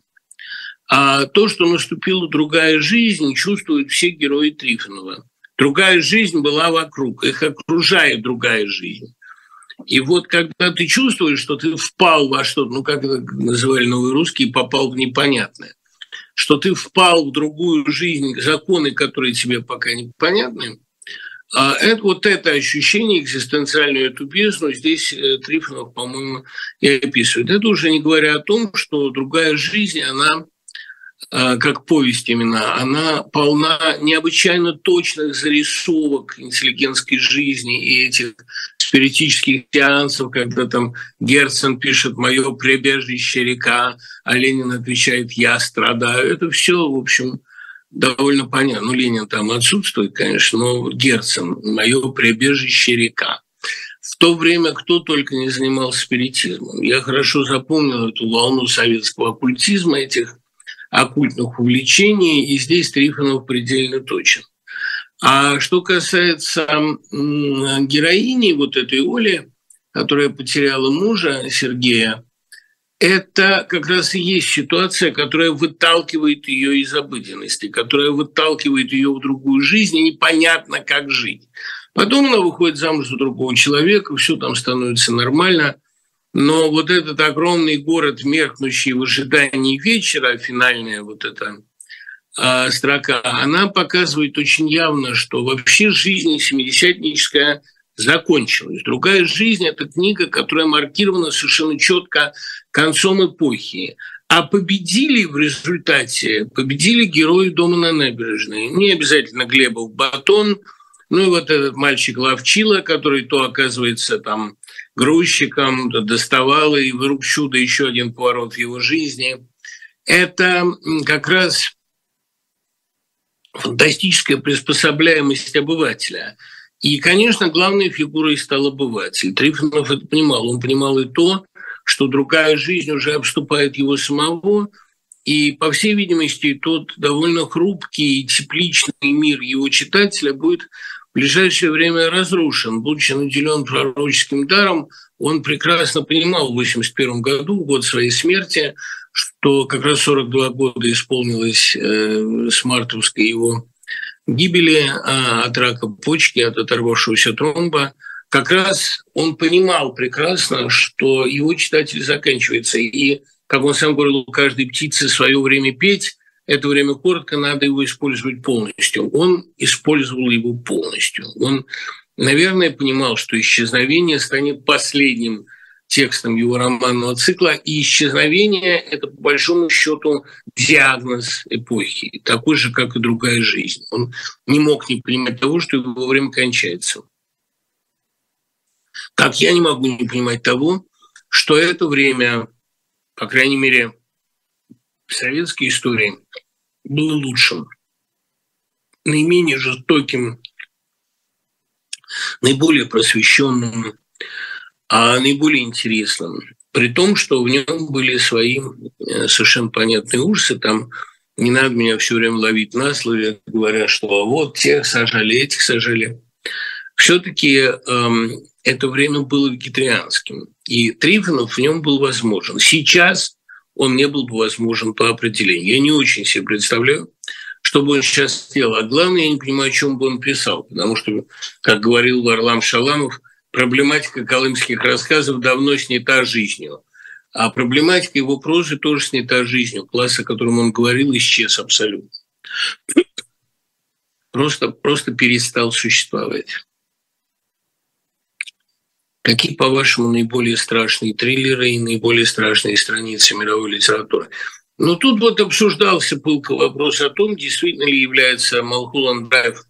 А то, что наступила другая жизнь, чувствуют все герои Трифонова. Другая жизнь была вокруг, их окружает другая жизнь. И вот когда ты чувствуешь, что ты впал во что-то, ну как это называли новые русские, попал в непонятное, что ты впал в другую жизнь, законы, которые тебе пока непонятны, а это, вот это ощущение экзистенциальную эту бездну здесь э, Трифонов, по-моему, и описывает. Это уже не говоря о том, что другая жизнь, она как повесть именно, она полна необычайно точных зарисовок интеллигентской жизни и этих спиритических сеансов, когда там Герцен пишет «Мое прибежище река», а Ленин отвечает «Я страдаю». Это все, в общем, довольно понятно. Ну, Ленин там отсутствует, конечно, но Герцен «Мое прибежище река». В то время кто только не занимался спиритизмом. Я хорошо запомнил эту волну советского оккультизма, этих оккультных увлечений, и здесь Трифонов предельно точен. А что касается героини вот этой Оли, которая потеряла мужа Сергея, это как раз и есть ситуация, которая выталкивает ее из обыденности, которая выталкивает ее в другую жизнь, и непонятно, как жить. Потом она выходит замуж за другого человека, все там становится нормально – но вот этот огромный город, меркнущий в ожидании вечера, финальная вот эта э, строка, она показывает очень явно, что вообще жизнь семидесятническая закончилась. Другая жизнь – это книга, которая маркирована совершенно четко концом эпохи. А победили в результате, победили герои дома на набережной. Не обязательно Глебов батон, ну и вот этот мальчик Ловчила, который то оказывается там грузчиком, доставал, и вдруг чудо, еще один поворот в его жизни. Это как раз фантастическая приспособляемость обывателя. И, конечно, главной фигурой стал обыватель. Трифонов это понимал. Он понимал и то, что другая жизнь уже обступает его самого, и, по всей видимости, тот довольно хрупкий и тепличный мир его читателя будет в ближайшее время разрушен. Будучи наделен пророческим даром, он прекрасно понимал в 1981 году, год своей смерти, что как раз 42 года исполнилось э, с мартовской его гибели а, от рака почки, от оторвавшегося тромба. Как раз он понимал прекрасно, что его читатель заканчивается. И, как он сам говорил, у каждой птицы свое время петь, это время коротко, надо его использовать полностью. Он использовал его полностью. Он, наверное, понимал, что исчезновение станет последним текстом его романного цикла, и исчезновение – это, по большому счету, диагноз эпохи, такой же, как и другая жизнь. Он не мог не понимать того, что его время кончается. Как я не могу не понимать того, что это время, по крайней мере, в советской истории было лучшим. наименее жестоким, наиболее просвещенным, а наиболее интересным. При том, что в нем были свои э, совершенно понятные ужасы. Там не надо меня все время ловить на слове, говоря, что вот тех сажали, этих сажали. Все-таки эм, это время было вегетарианским, и Трифонов в нем был возможен. Сейчас он не был бы возможен по определению. Я не очень себе представляю, что бы он сейчас сделал. А главное, я не понимаю, о чем бы он писал, потому что, как говорил Варлам Шаламов, проблематика колымских рассказов давно снята жизнью. А проблематика его прозы тоже снята жизнью. Класс, о котором он говорил, исчез абсолютно. Просто, просто перестал существовать. Какие, по-вашему, наиболее страшные триллеры и наиболее страшные страницы мировой литературы? Ну, тут вот обсуждался пылко вопрос о том, действительно ли является «Малхолланд Драйв»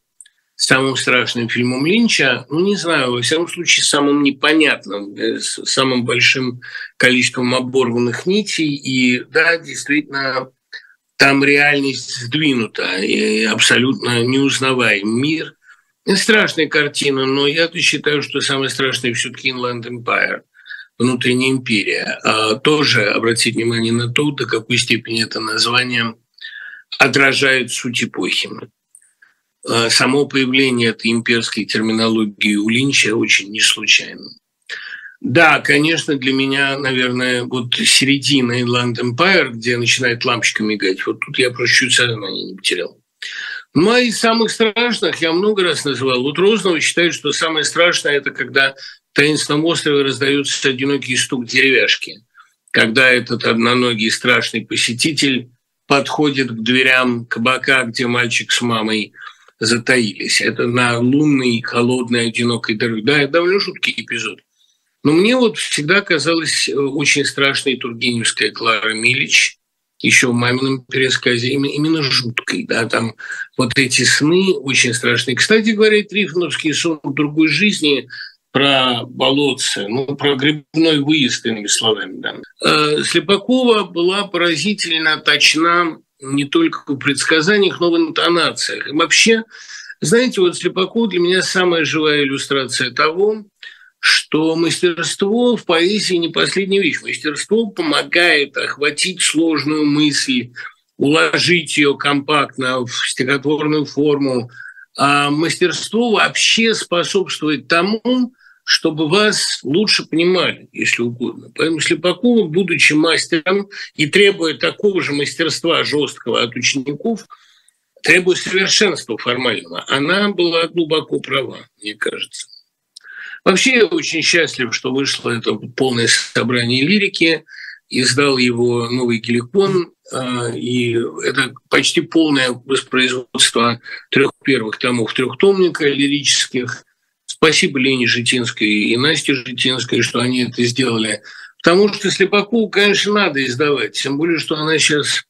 самым страшным фильмом Линча, ну, не знаю, во всяком случае, самым непонятным, э, с самым большим количеством оборванных нитей. И да, действительно, там реальность сдвинута, и абсолютно неузнаваем мир. Страшная картина, но я-то считаю, что самое страшное все-таки Inland Empire, внутренняя империя. А тоже обратить внимание на то, до какой степени это название отражает суть эпохи. А само появление этой имперской терминологии у Линча очень не случайно. Да, конечно, для меня, наверное, вот середина Inland Empire, где начинает лампочка мигать, вот тут я просто чуть сознание не потерял. Ну, самых страшных я много раз называл. Вот Рознова считает, что самое страшное – это когда в таинственном острове раздается одинокий стук деревяшки, когда этот одноногий страшный посетитель подходит к дверям кабака, где мальчик с мамой затаились. Это на лунной, холодной, одинокой дороге. Да, это довольно жуткий эпизод. Но мне вот всегда казалось очень страшной Тургеневская Клара Милич – еще в мамином пересказе именно жуткой, да, там вот эти сны очень страшные. Кстати говоря, Трифоновский сон другой жизни про болотце, ну, про грибной выезд, иными словами. Да. Э, Слепакова была поразительно точна не только в предсказаниях, но в интонациях. И вообще, знаете, вот Слепаков для меня самая живая иллюстрация того, что мастерство в поэзии не последняя вещь. Мастерство помогает охватить сложную мысль, уложить ее компактно в стихотворную форму. А мастерство вообще способствует тому, чтобы вас лучше понимали, если угодно. Поэтому Слепакова, будучи мастером и требуя такого же мастерства жесткого от учеников, требуя совершенства формального, она была глубоко права, мне кажется. Вообще я очень счастлив, что вышло это полное собрание лирики, издал его новый геликон, а, и это почти полное воспроизводство трех первых томов трехтомника лирических. Спасибо Лене Житинской и Насте Житинской, что они это сделали. Потому что Слепакову, конечно, надо издавать, тем более, что она сейчас,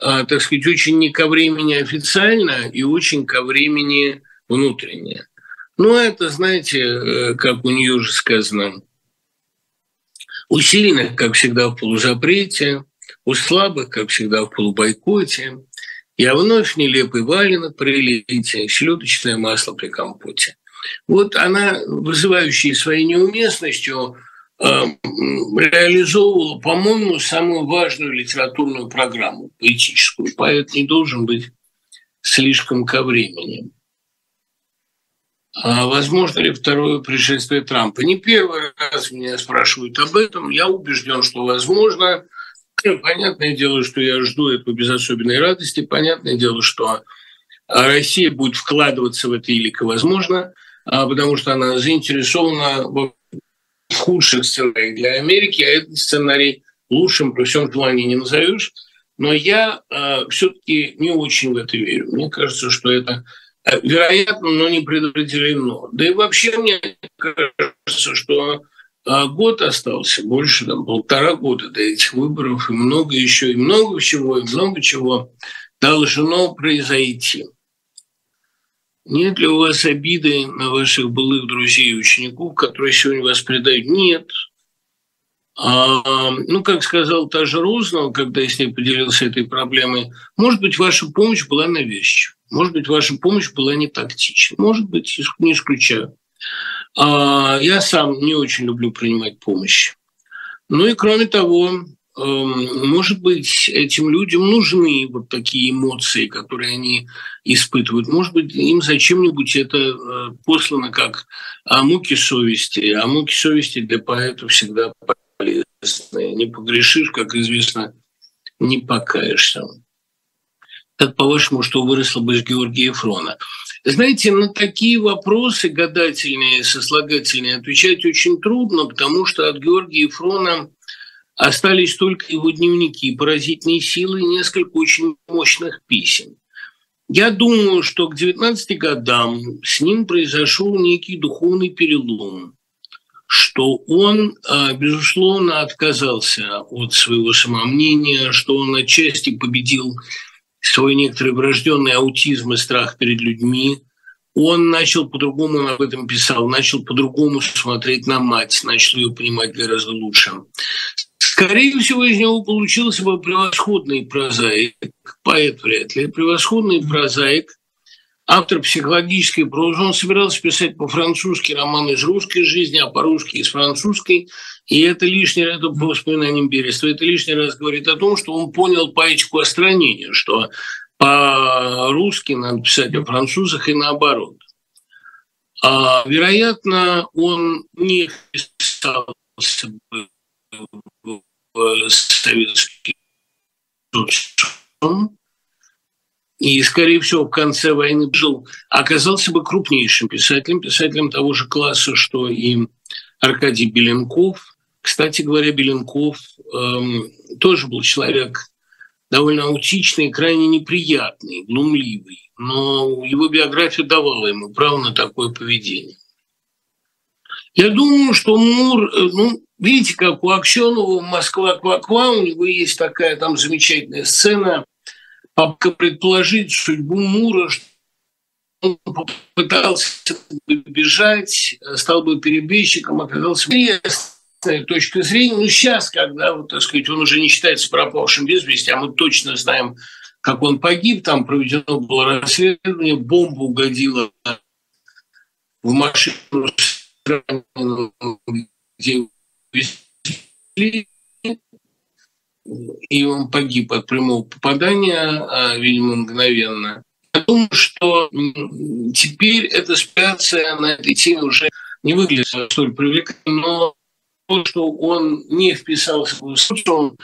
а, так сказать, очень не ко времени официально и очень ко времени внутренне. Ну, это, знаете, э, как у нее уже сказано, у сильных, как всегда, в полузапрете, у слабых, как всегда, в полубойкоте. Я вновь нелепый валенок прилите, селедочное масло при компоте. Вот она, вызывающая своей неуместностью, э, реализовывала, по-моему, самую важную литературную программу, поэтическую. Поэт не должен быть слишком ко времени. А возможно ли второе пришествие Трампа? Не первый раз меня спрашивают об этом. Я убежден, что возможно. Понятное дело, что я жду этого без особенной радости. Понятное дело, что Россия будет вкладываться в это илико возможно, а потому что она заинтересована в худших сценариях для Америки, а этот сценарий лучшим при всем желании не назовешь. Но я э, все-таки не очень в это верю. Мне кажется, что это вероятно, но не предопределено. Да и вообще мне кажется, что а, год остался, больше там полтора года до этих выборов, и много еще, и много чего, и много чего должно произойти. Нет ли у вас обиды на ваших былых друзей и учеников, которые сегодня вас предают? Нет. А, ну, как сказал та же Рознова, когда я с ней поделился этой проблемой, может быть, ваша помощь была навязчива. Может быть, ваша помощь была не тактична. Может быть, не исключаю. А, я сам не очень люблю принимать помощь. Ну и кроме того, эм, может быть, этим людям нужны вот такие эмоции, которые они испытывают. Может быть, им зачем-нибудь это э, послано как а муки совести. А муки совести для поэта всегда полезны. Не погрешишь, как известно, не покаешься. Как по-вашему, что выросло бы из Георгия Фрона? Знаете, на такие вопросы гадательные, сослагательные отвечать очень трудно, потому что от Георгия Фрона остались только его дневники поразительной силы и несколько очень мощных писем. Я думаю, что к 19 годам с ним произошел некий духовный перелом, что он, а, безусловно, отказался от своего самомнения, что он отчасти победил свой некоторый врожденный аутизм и страх перед людьми. Он начал по-другому, он об этом писал, начал по-другому смотреть на мать, начал ее понимать гораздо лучше. Скорее всего, из него получился бы превосходный прозаик, поэт вряд ли, превосходный прозаик, автор психологической прозы. Он собирался писать по-французски роман из русской жизни, а по-русски из французской. И это лишний раз, это по воспоминаниям Берества, это лишний раз говорит о том, что он понял поэтику остранения, что по-русски надо писать о французах и наоборот. А, вероятно, он не вписался бы в советский и, скорее всего, в конце войны жил, оказался бы крупнейшим писателем, писателем того же класса, что и Аркадий Беленков, кстати говоря, Беленков эм, тоже был человек довольно аутичный, крайне неприятный, глумливый, но его биография давала ему право на такое поведение. Я думаю, что Мур, э, ну, видите, как у Аксенова «Москва ква-ква», у него есть такая там замечательная сцена, попытка предположить судьбу Мура, что он попытался бежать, стал бы перебежчиком, оказался точка зрения. Ну, сейчас, когда, вот, так сказать, он уже не считается пропавшим без вести, а мы точно знаем, как он погиб, там проведено было расследование, бомба угодила в машину, где везли, и он погиб от прямого попадания, а, видимо, мгновенно. Я думаю, что теперь эта спекуляция на этой теме уже не выглядит столь привлекательно, но то, что он не вписался в суд, он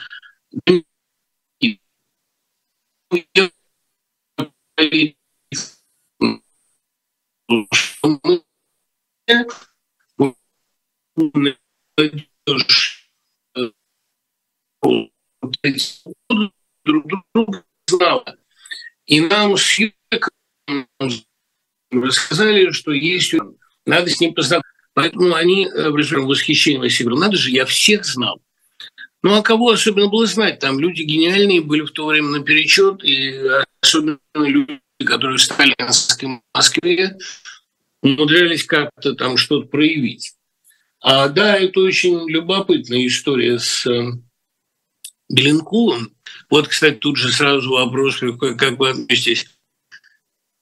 друг друга знала. И нам с рассказали, что есть надо с ним познакомиться. Поэтому они э, в восхищения все говорят, надо же, я всех знал. Ну а кого особенно было знать? Там люди гениальные были в то время наперечет, и особенно люди, которые в сталинской Москве умудрялись как-то там что-то проявить. А да, это очень любопытная история с Беленковым. Вот, кстати, тут же сразу вопрос, как вы относитесь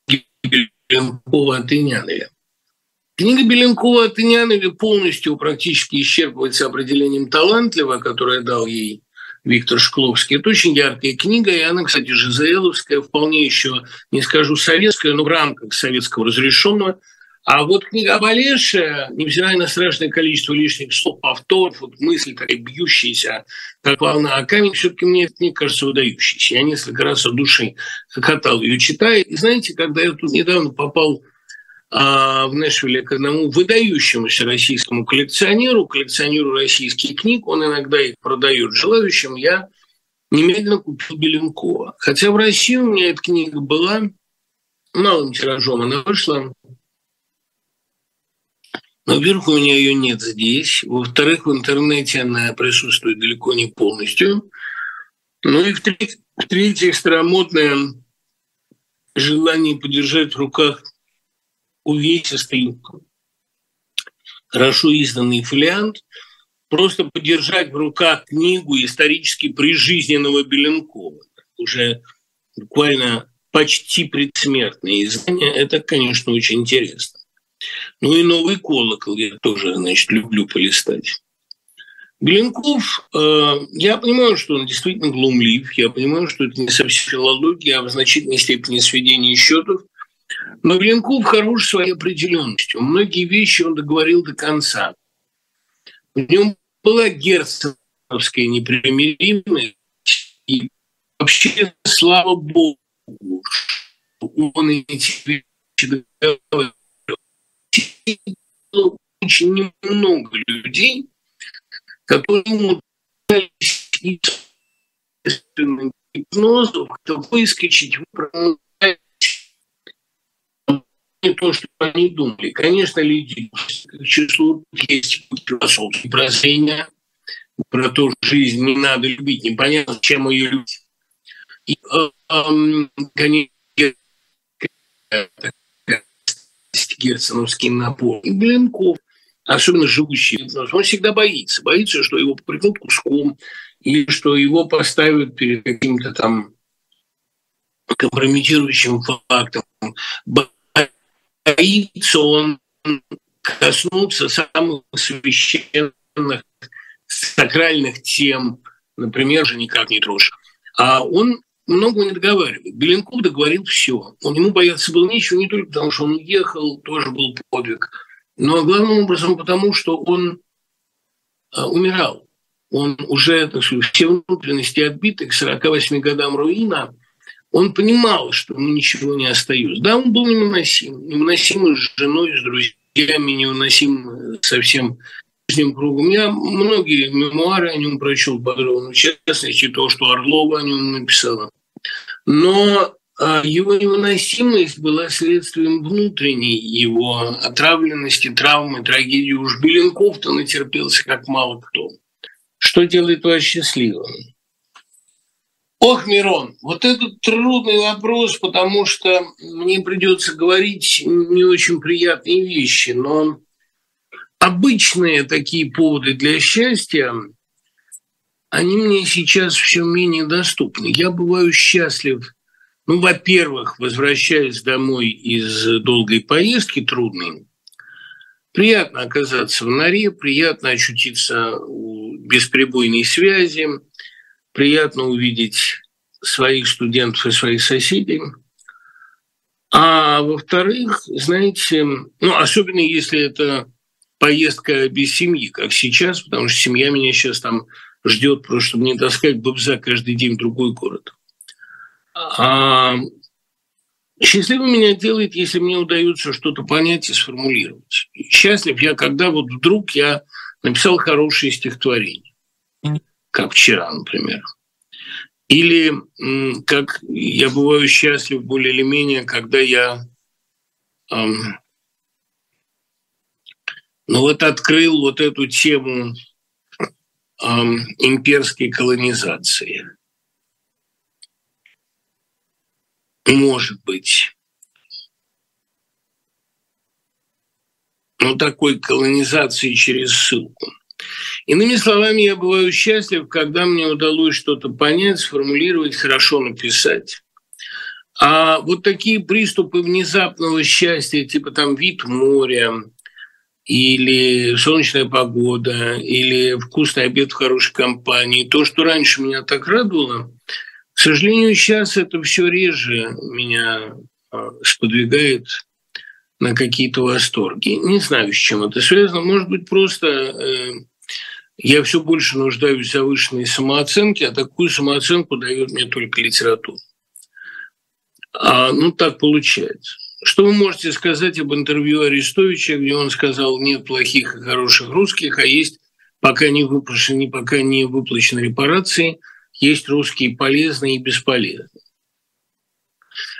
к Беленкову от Инянове. Книга Беленкова от Инянове полностью практически исчерпывается определением талантлива, которое дал ей Виктор Шкловский. Это очень яркая книга, и она, кстати, Жизаэловская, вполне еще, не скажу советская, но в рамках советского разрешенного. А вот книга Абалеша, невзирая на страшное количество лишних слов, повторов, вот мысль такая бьющаяся, как волна а камень, все-таки мне это не кажется выдающейся. Я несколько раз от души хохотал ее читая. И знаете, когда я тут недавно попал а, в Нэшвилле к одному выдающемуся российскому коллекционеру, коллекционеру российских книг, он иногда их продает желающим, я немедленно купил Беленкова. Хотя в России у меня эта книга была малым тиражом, она вышла. Во-первых, у меня ее нет здесь. Во-вторых, в интернете она присутствует далеко не полностью. Ну и в-третьих, старомодное желание подержать в руках увесистый, хорошо изданный фолиант, просто подержать в руках книгу исторически прижизненного Беленкова, уже буквально почти предсмертные издания. Это, конечно, очень интересно. Ну и новый колокол я тоже, значит, люблю полистать. Беленков, э, я понимаю, что он действительно глумлив, я понимаю, что это не совсем филология, а в значительной степени сведение счетов, но Беленков хорош своей определенностью. Многие вещи он договорил до конца. В нем была герценовская непримиримость, и вообще, слава богу, он эти вещи договорил. Очень немного людей, которые естественным гипнозу выскочить в не то, что они думали. Конечно, люди к числу есть философские прозрения про то, что жизнь не надо любить, непонятно, чем ее любить. И, эм, конечно, герценовский напор. И Блинков особенно живущий, он всегда боится. Боится, что его попрекнут куском, или что его поставят перед каким-то там компрометирующим фактом. Боится он коснуться самых священных, сакральных тем, например, же никак не трожь. А он много не договаривает. Беленков договорил все. Он ему бояться было нечего, не только потому, что он уехал, тоже был подвиг – но главным образом потому, что он а, умирал. Он уже, так сказать, все внутренности отбиты к 48 годам руина. Он понимал, что ему ничего не остается. Да, он был невыносим. Невыносим с женой, с друзьями, невыносим со всем ближним кругом. Я многие мемуары о нем прочел подробно, в частности, то, что Орлова о нем написала. Но а его невыносимость была следствием внутренней его отравленности, травмы, трагедии. Уж Беленков-то натерпелся, как мало кто. Что делает вас счастливым? Ох, Мирон, вот это трудный вопрос, потому что мне придется говорить не очень приятные вещи, но обычные такие поводы для счастья, они мне сейчас все менее доступны. Я бываю счастлив – ну, во-первых, возвращаясь домой из долгой поездки трудной, приятно оказаться в норе, приятно очутиться у бесперебойной связи, приятно увидеть своих студентов и своих соседей. А во-вторых, знаете, ну, особенно если это поездка без семьи, как сейчас, потому что семья меня сейчас там ждет, просто чтобы не таскать бобза каждый день в другой город. А счастливым меня делает, если мне удается что-то понять и сформулировать. Счастлив я, когда вот вдруг я написал хорошее стихотворение, как вчера, например. Или как я бываю счастлив более или менее, когда я эм, ну вот открыл вот эту тему имперской колонизации – может быть, ну, такой колонизации через ссылку. Иными словами, я бываю счастлив, когда мне удалось что-то понять, сформулировать, хорошо написать. А вот такие приступы внезапного счастья, типа там вид моря, или солнечная погода, или вкусный обед в хорошей компании, то, что раньше меня так радовало, к сожалению, сейчас это все реже меня а, сподвигает на какие-то восторги. Не знаю, с чем это связано. Может быть, просто э, я все больше нуждаюсь в завышенной самооценке, а такую самооценку дает мне только литература. А, ну, так получается. Что вы можете сказать об интервью Арестовича, где он сказал, нет плохих и хороших русских, а есть пока не выплачены, пока не выплачены репарации – есть русские полезные и бесполезные.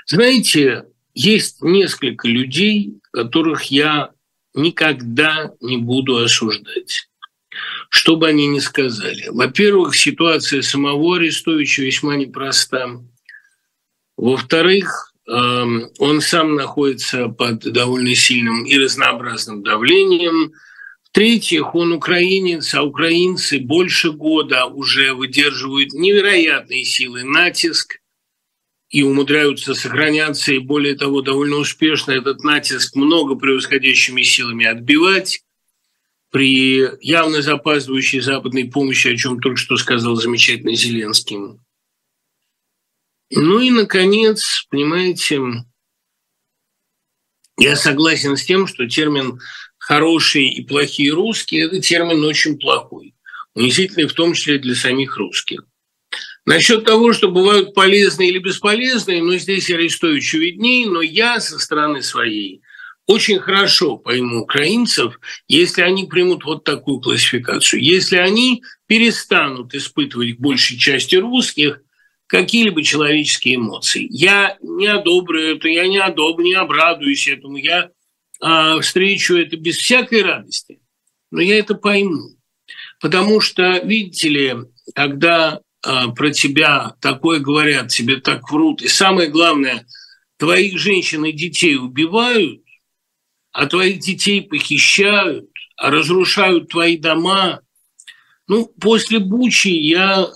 Знаете, есть несколько людей, которых я никогда не буду осуждать. Что бы они ни сказали. Во-первых, ситуация самого Арестовича весьма непроста. Во-вторых, он сам находится под довольно сильным и разнообразным давлением – в-третьих, он украинец, а украинцы больше года уже выдерживают невероятные силы натиск и умудряются сохраняться, и более того, довольно успешно этот натиск много превосходящими силами отбивать. При явно запаздывающей западной помощи, о чем только что сказал замечательный Зеленский. Ну и, наконец, понимаете, я согласен с тем, что термин «хорошие и плохие русские» – это термин очень плохой, унизительный в том числе для самих русских. Насчет того, что бывают полезные или бесполезные, ну, здесь Арестовичу видней, но я со стороны своей очень хорошо пойму украинцев, если они примут вот такую классификацию. Если они перестанут испытывать к большей части русских какие-либо человеческие эмоции. Я не одобрю это, я не одобрю, не обрадуюсь этому, я э, встречу это без всякой радости, но я это пойму. Потому что, видите ли, когда э, про тебя такое говорят, тебе так врут, и самое главное, твоих женщин и детей убивают, а твоих детей похищают, а разрушают твои дома. Ну, после Бучи я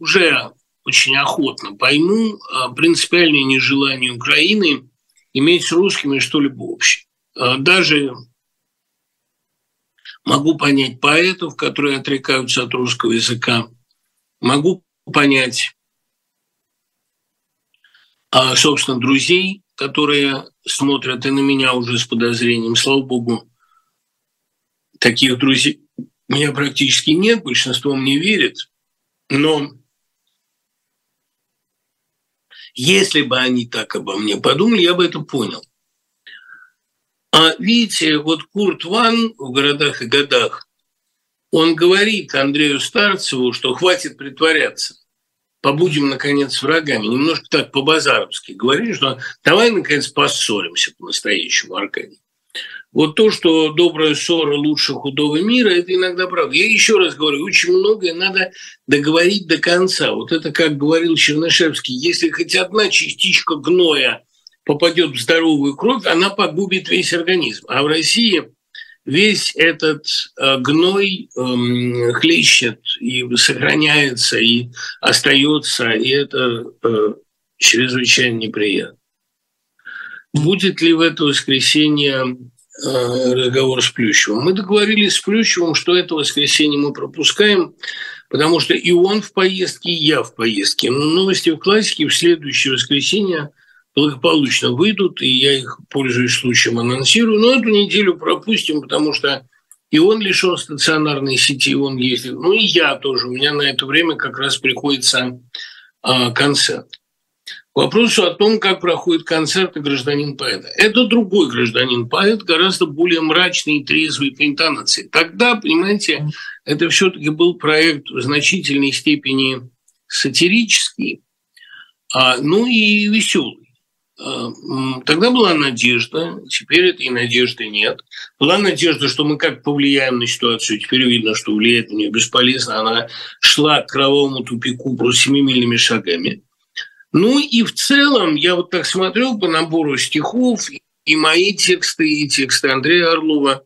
уже очень охотно пойму а, принципиальное нежелание Украины иметь с русскими что-либо общее. А, даже могу понять поэтов, которые отрекаются от русского языка, могу понять, а, собственно, друзей, которые смотрят и на меня уже с подозрением. Слава богу, таких друзей у меня практически нет, большинство мне верит. Но если бы они так обо мне подумали, я бы это понял. А видите, вот Курт Ван в «Городах и годах», он говорит Андрею Старцеву, что хватит притворяться, побудем, наконец, врагами. Немножко так по-базаровски говорит, что давай, наконец, поссоримся по-настоящему, Аркадий. Вот то, что добрая ссора лучше худого мира, это иногда правда. Я еще раз говорю, очень многое надо договорить до конца. Вот это, как говорил Чернышевский, если хоть одна частичка гноя попадет в здоровую кровь, она погубит весь организм. А в России весь этот э, гной э, хлещет и сохраняется, и остается, и это э, чрезвычайно неприятно. Будет ли в это воскресенье Э, разговор с Плющевым. Мы договорились с Плющевым, что это воскресенье мы пропускаем, потому что и он в поездке, и я в поездке. Но новости в классике в следующее воскресенье благополучно выйдут, и я их, пользуясь случаем, анонсирую. Но эту неделю пропустим, потому что и он лишен стационарной сети, он ездит. Ну и я тоже. У меня на это время как раз приходится а, концерт вопросу о том, как проходит концерты гражданин поэта. Это другой гражданин поэт, гораздо более мрачный и трезвый по интонации. Тогда, понимаете, это все-таки был проект в значительной степени сатирический, а, ну и веселый. А, тогда была надежда, теперь этой надежды нет. Была надежда, что мы как повлияем на ситуацию. Теперь видно, что влиять на нее бесполезно. Она шла к кровавому тупику просто семимильными шагами. Ну и в целом я вот так смотрел по набору стихов, и мои тексты, и тексты Андрея Орлова,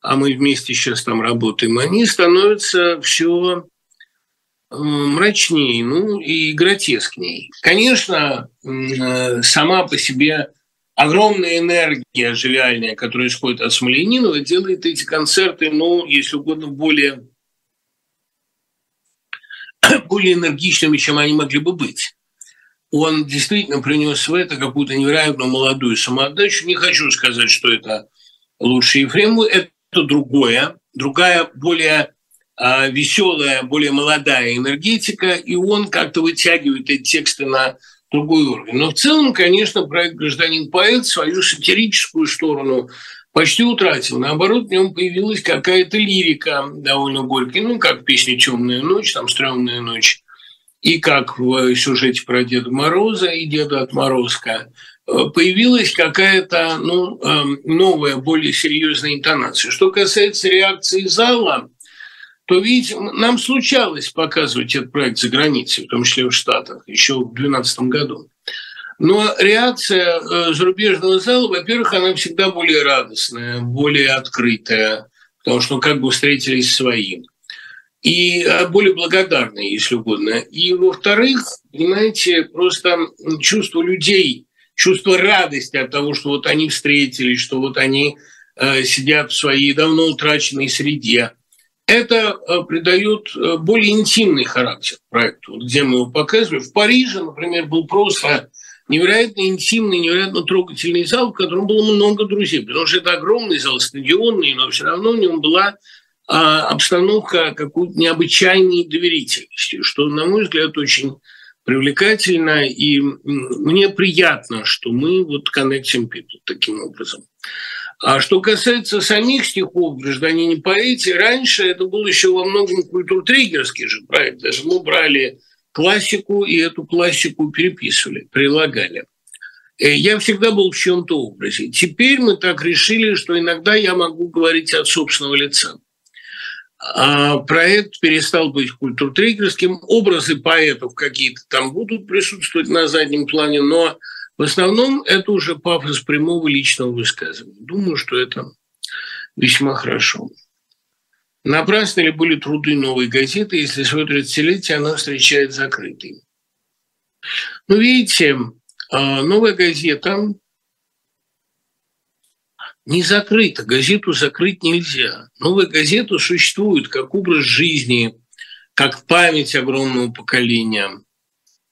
а мы вместе сейчас там работаем, они становятся все э, мрачнее, ну и гротескнее. Конечно, э, сама по себе огромная энергия живиальная, которая исходит от Смоленинова, делает эти концерты, ну, если угодно, более, более энергичными, чем они могли бы быть он действительно принес в это какую-то невероятную молодую самоотдачу. Не хочу сказать, что это лучший Ефремов, это другое, другая, более а, веселая, более молодая энергетика, и он как-то вытягивает эти тексты на другой уровень. Но в целом, конечно, проект «Гражданин-поэт» свою сатирическую сторону почти утратил. Наоборот, в нем появилась какая-то лирика довольно горькая, ну, как песня «Темная ночь», там «Стрёмная ночь», и как в сюжете про Деда Мороза и Деда Отморозка, э, появилась какая-то ну, эм, новая, более серьезная интонация. Что касается реакции зала, то ведь нам случалось показывать этот проект за границей, в том числе в Штатах, еще в 2012 году. Но реакция э, зарубежного зала, во-первых, она всегда более радостная, более открытая, потому что ну, как бы встретились своим. И а, более благодарные, если угодно. И, во-вторых, понимаете, просто чувство людей, чувство радости от того, что вот они встретились, что вот они э, сидят в своей давно утраченной среде, это э, придает э, более интимный характер проекту, где мы его показывали. В Париже, например, был просто невероятно интимный, невероятно трогательный зал, в котором было много друзей, потому что это огромный зал, стадионный, но все равно в нем была а, обстановка какой-то необычайной доверительности, что, на мой взгляд, очень привлекательно, и мне приятно, что мы вот connecting people таким образом. А что касается самих стихов «Гражданине поэте», раньше это был еще во многом культуртриггерский же проект. Даже мы брали классику и эту классику переписывали, прилагали. Э, я всегда был в чем-то образе. Теперь мы так решили, что иногда я могу говорить от собственного лица. А проект перестал быть культуртриггерским. Образы поэтов какие-то там будут присутствовать на заднем плане, но в основном это уже пафос прямого личного высказывания. Думаю, что это весьма хорошо. Напрасно ли были труды новой газеты, если свое 30-летие она встречает закрытой? Ну, видите, а, новая газета не закрыта. Газету закрыть нельзя. Новая газета существует как образ жизни, как память огромного поколения.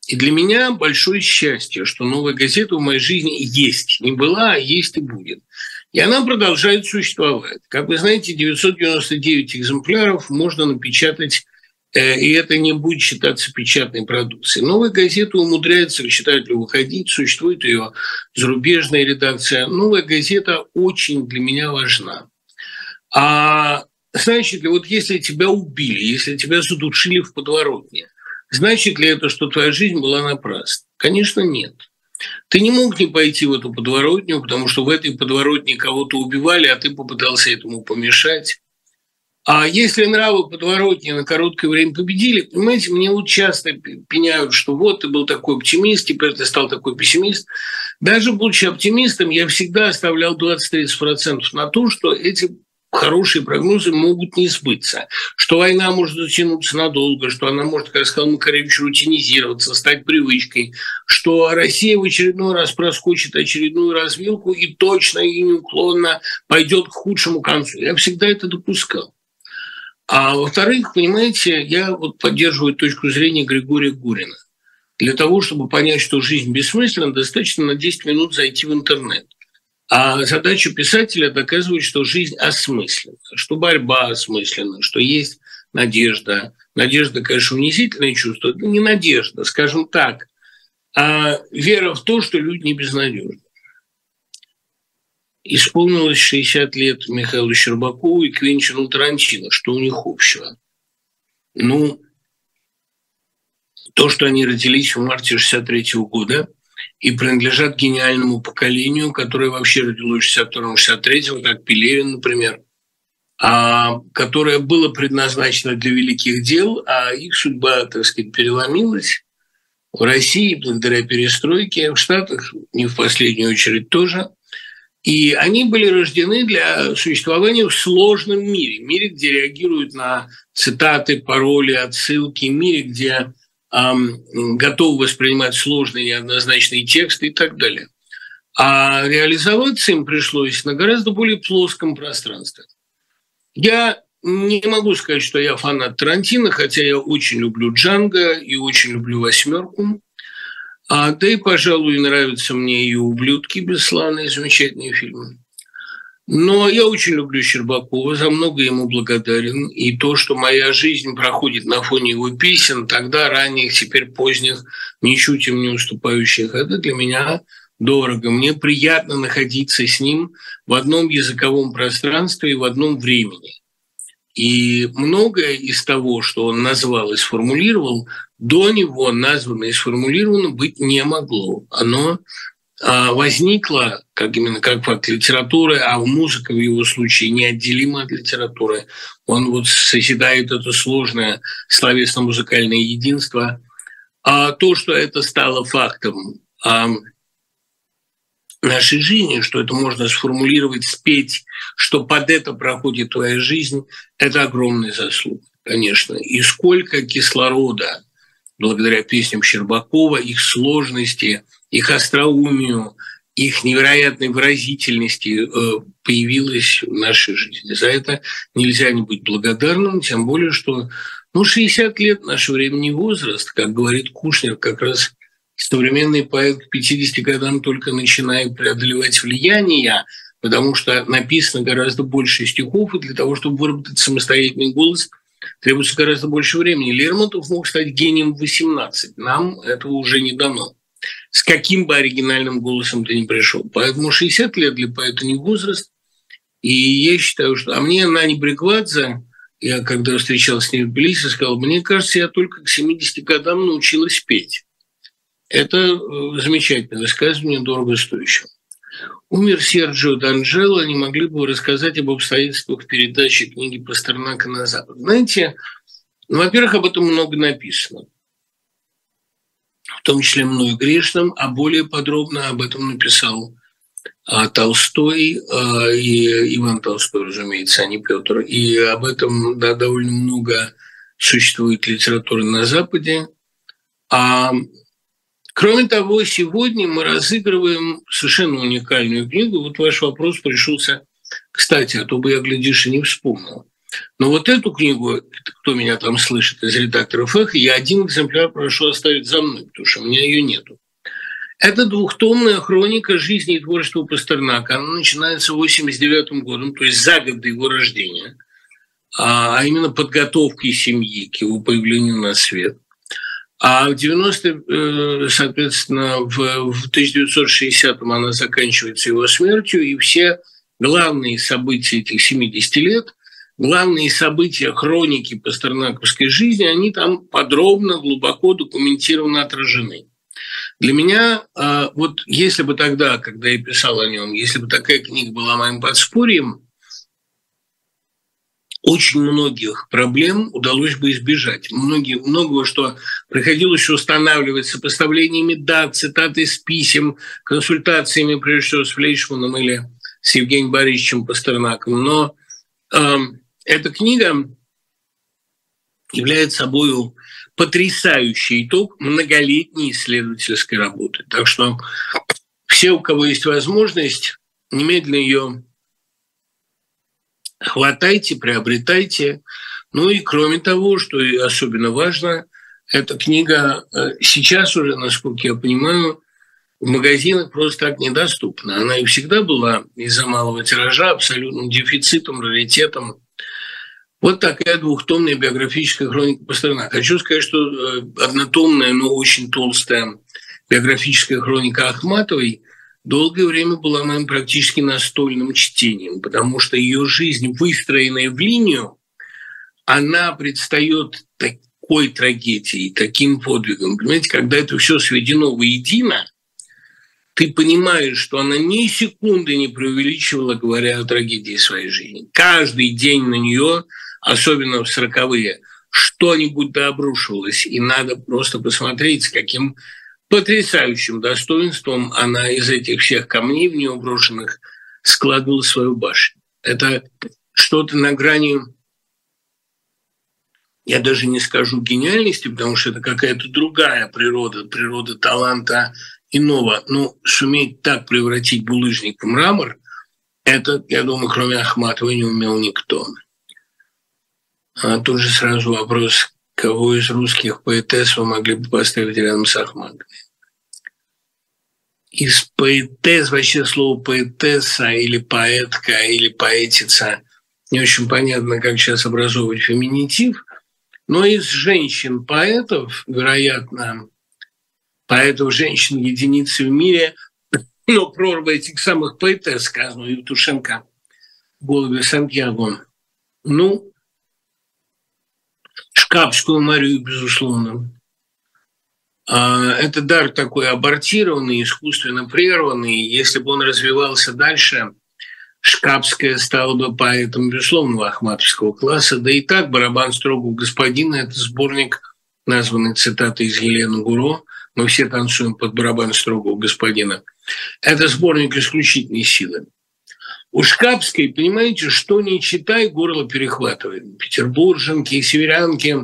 И для меня большое счастье, что новая газета в моей жизни есть. Не была, а есть и будет. И она продолжает существовать. Как вы знаете, 999 экземпляров можно напечатать, и это не будет считаться печатной продукцией. Новая газета умудряется к читателю выходить, существует ее зарубежная редакция. Новая газета очень для меня важна. А значит ли, вот если тебя убили, если тебя задушили в подворотне, значит ли это, что твоя жизнь была напрасна? Конечно, нет. Ты не мог не пойти в эту подворотню, потому что в этой подворотне кого-то убивали, а ты попытался этому помешать. А если нравы подворотни на короткое время победили, понимаете, мне вот часто пеняют, что вот ты был такой оптимист, теперь ты стал такой пессимист. Даже будучи оптимистом, я всегда оставлял 20-30% на то, что эти хорошие прогнозы могут не сбыться. Что война может затянуться надолго, что она может, как сказал Макаревич, рутинизироваться, стать привычкой, что Россия в очередной раз проскочит очередную развилку и точно и неуклонно пойдет к худшему концу. Я всегда это допускал. А во-вторых, понимаете, я вот поддерживаю точку зрения Григория Гурина. Для того, чтобы понять, что жизнь бессмысленна, достаточно на 10 минут зайти в интернет. А задача писателя доказывать, что жизнь осмысленна, что борьба осмысленна, что есть надежда. Надежда, конечно, унизительное чувство, это не надежда, скажем так, а вера в то, что люди не безнадежны. Исполнилось 60 лет Михаилу Щербакову и Квентину Тарантино. Что у них общего? Ну, то, что они родились в марте 63 года – и принадлежат гениальному поколению, которое вообще родилось в 62-63, как Пелевин, например, а, которое было предназначено для великих дел, а их судьба, так сказать, переломилась в России благодаря перестройке, в Штатах не в последнюю очередь тоже. И они были рождены для существования в сложном мире, мире, где реагируют на цитаты, пароли, отсылки, мире, где готов воспринимать сложные неоднозначные тексты и так далее. А реализоваться им пришлось на гораздо более плоском пространстве. Я не могу сказать, что я фанат Тарантино, хотя я очень люблю Джанго и очень люблю «восьмерку». А, да и, пожалуй, нравятся мне и «Ублюдки» бесславные, замечательные фильмы. Но я очень люблю Щербакова, за много ему благодарен. И то, что моя жизнь проходит на фоне его песен, тогда ранних, теперь поздних, ничуть им не уступающих, это для меня дорого. Мне приятно находиться с ним в одном языковом пространстве и в одном времени. И многое из того, что он назвал и сформулировал, до него названо и сформулировано быть не могло. Оно а, возникла как именно как факт литературы, а в музыка в его случае неотделима от литературы. Он вот созидает это сложное словесно-музыкальное единство. А то, что это стало фактом нашей жизни, что это можно сформулировать, спеть, что под это проходит твоя жизнь, это огромная заслуга. конечно, и сколько кислорода благодаря песням Щербакова, их сложности, их остроумию, их невероятной выразительности э, появилось в нашей жизни. За это нельзя не быть благодарным, тем более, что ну, 60 лет – наш времени возраст, как говорит Кушнер, как раз современный поэт к 50 годам только начинает преодолевать влияние, потому что написано гораздо больше стихов, и для того, чтобы выработать самостоятельный голос, требуется гораздо больше времени. Лермонтов мог стать гением в 18, нам этого уже не дано с каким бы оригинальным голосом ты ни пришел. Поэтому 60 лет для поэта не возраст. И я считаю, что... А мне Нани Бриквадзе, я когда встречался с ней в Тбилиси, сказал, мне кажется, я только к 70 годам научилась петь. Это э, замечательное высказывание, дорого стоящее. Умер Серджио Данджело, не могли бы вы рассказать об обстоятельствах передачи книги Пастернака на Запад? Знаете, ну, во-первых, об этом много написано в том числе мною грешным, а более подробно об этом написал а, Толстой а, и Иван Толстой, разумеется, а не Петр. И об этом да, довольно много существует литературы на Западе. А Кроме того, сегодня мы разыгрываем совершенно уникальную книгу. Вот ваш вопрос пришелся, кстати, а то бы я, глядишь, и не вспомнил. Но вот эту книгу, кто меня там слышит из редакторов «Эхо», я один экземпляр прошу оставить за мной, потому что у меня ее нету. Это двухтомная хроника жизни и творчества Пастернака. Она начинается в 89 годом, то есть за год до его рождения, а, а именно подготовкой семьи к его появлению на свет. А в 90 э, соответственно, в 1960-м она заканчивается его смертью, и все главные события этих 70 лет – главные события хроники пастернаковской жизни, они там подробно, глубоко документированно отражены. Для меня, а, вот если бы тогда, когда я писал о нем, если бы такая книга была моим подспорьем, очень многих проблем удалось бы избежать. Многие, многого, что приходилось устанавливать сопоставлениями дат, цитаты из писем, консультациями, прежде всего, с Флейшманом или с Евгением Борисовичем Пастернаком. Но эта книга является собой потрясающий итог многолетней исследовательской работы. Так что все, у кого есть возможность, немедленно ее хватайте, приобретайте. Ну и кроме того, что особенно важно, эта книга э, сейчас уже, насколько я понимаю, в магазинах просто так недоступна. Она и всегда была из-за малого тиража абсолютным дефицитом, раритетом. Вот такая двухтомная биографическая хроника Пастернака. Хочу сказать, что э, однотомная, но очень толстая биографическая хроника Ахматовой долгое время была моим практически настольным чтением, потому что ее жизнь, выстроенная в линию, она предстает такой трагедией, таким подвигом. Понимаете, когда это все сведено воедино, ты понимаешь, что она ни секунды не преувеличивала, говоря о трагедии своей жизни. Каждый день на нее особенно в сороковые, что-нибудь обрушивалось, и надо просто посмотреть, с каким потрясающим достоинством она из этих всех камней в нее брошенных складывала свою башню. Это что-то на грани, я даже не скажу гениальности, потому что это какая-то другая природа, природа таланта иного. Но суметь так превратить булыжник в мрамор, это, я думаю, кроме Ахматова не умел никто. А тут же сразу вопрос, кого из русских поэтесс вы могли бы поставить рядом с Ахматовой? Из поэтесс, вообще слово поэтесса или поэтка или поэтица, не очень понятно, как сейчас образовывать феминитив, но из женщин-поэтов, вероятно, поэтов женщин единицы в мире, но прорва этих самых поэтесс, сказано Евтушенко, Голубя Сантьяго, ну, Шкапскую Марию, безусловно. А, это дар такой абортированный, искусственно прерванный. Если бы он развивался дальше, Шкапская стала бы поэтом, безусловно, ахматовского класса. Да и так «Барабан строгого господина» – это сборник, названный цитатой из Елены Гуро. «Мы все танцуем под барабан строгого господина». Это сборник исключительной силы. У Шкапской, понимаете, что не читай, горло перехватывает. Петербурженки, северянки.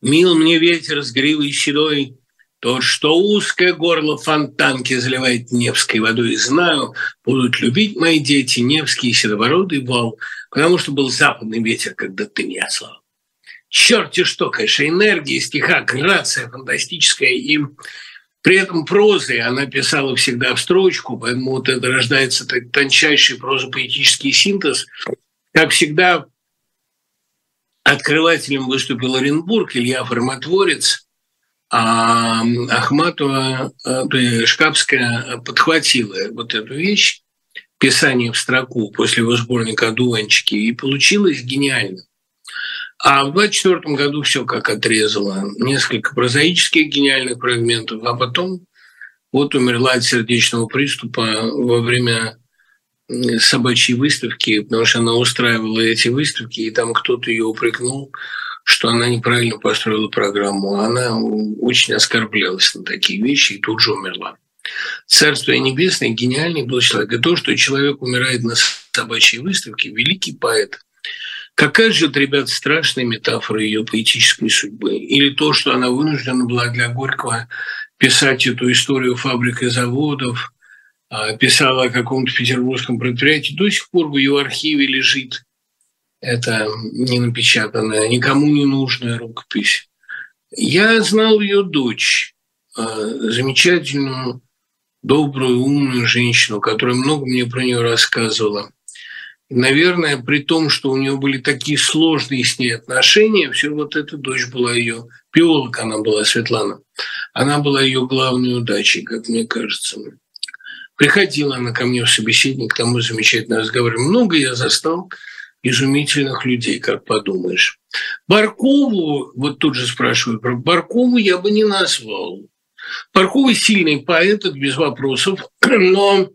Мил мне ветер с гривой седой, то, что узкое горло фонтанки заливает Невской водой, знаю, будут любить мои дети Невский седобородый вал, потому что был западный ветер, когда ты меня слал. Черти что, конечно, энергия стиха, грация фантастическая, и при этом прозы она писала всегда в строчку, поэтому вот это рождается так, тончайший прозопоэтический синтез. Как всегда, открывателем выступил Оренбург, Илья Формотворец, а Ахматова, э, Шкапская подхватила вот эту вещь, писание в строку после его сборника «Одуванчики», и получилось гениально. А в 24 году все как отрезало. Несколько прозаических гениальных фрагментов, а потом вот умерла от сердечного приступа во время собачьей выставки, потому что она устраивала эти выставки, и там кто-то ее упрекнул, что она неправильно построила программу. Она очень оскорблялась на такие вещи и тут же умерла. Царство небесное, гениальный был человек. И то, что человек умирает на собачьей выставке, великий поэт – Какая же, ребят, страшная метафора ее поэтической судьбы. Или то, что она вынуждена была для Горького писать эту историю фабрик и заводов, писала о каком-то петербургском предприятии, до сих пор в ее архиве лежит это не напечатанная, никому не нужная рукопись. Я знал ее дочь, а, замечательную, добрую, умную женщину, которая много мне про нее рассказывала наверное, при том, что у нее были такие сложные с ней отношения, все вот эта дочь была ее, биолог она была, Светлана, она была ее главной удачей, как мне кажется. Приходила она ко мне в собеседник, там мы замечательно разговаривали. Много я застал изумительных людей, как подумаешь. Баркову, вот тут же спрашиваю про Баркову, я бы не назвал. Барковый сильный поэт, без вопросов, но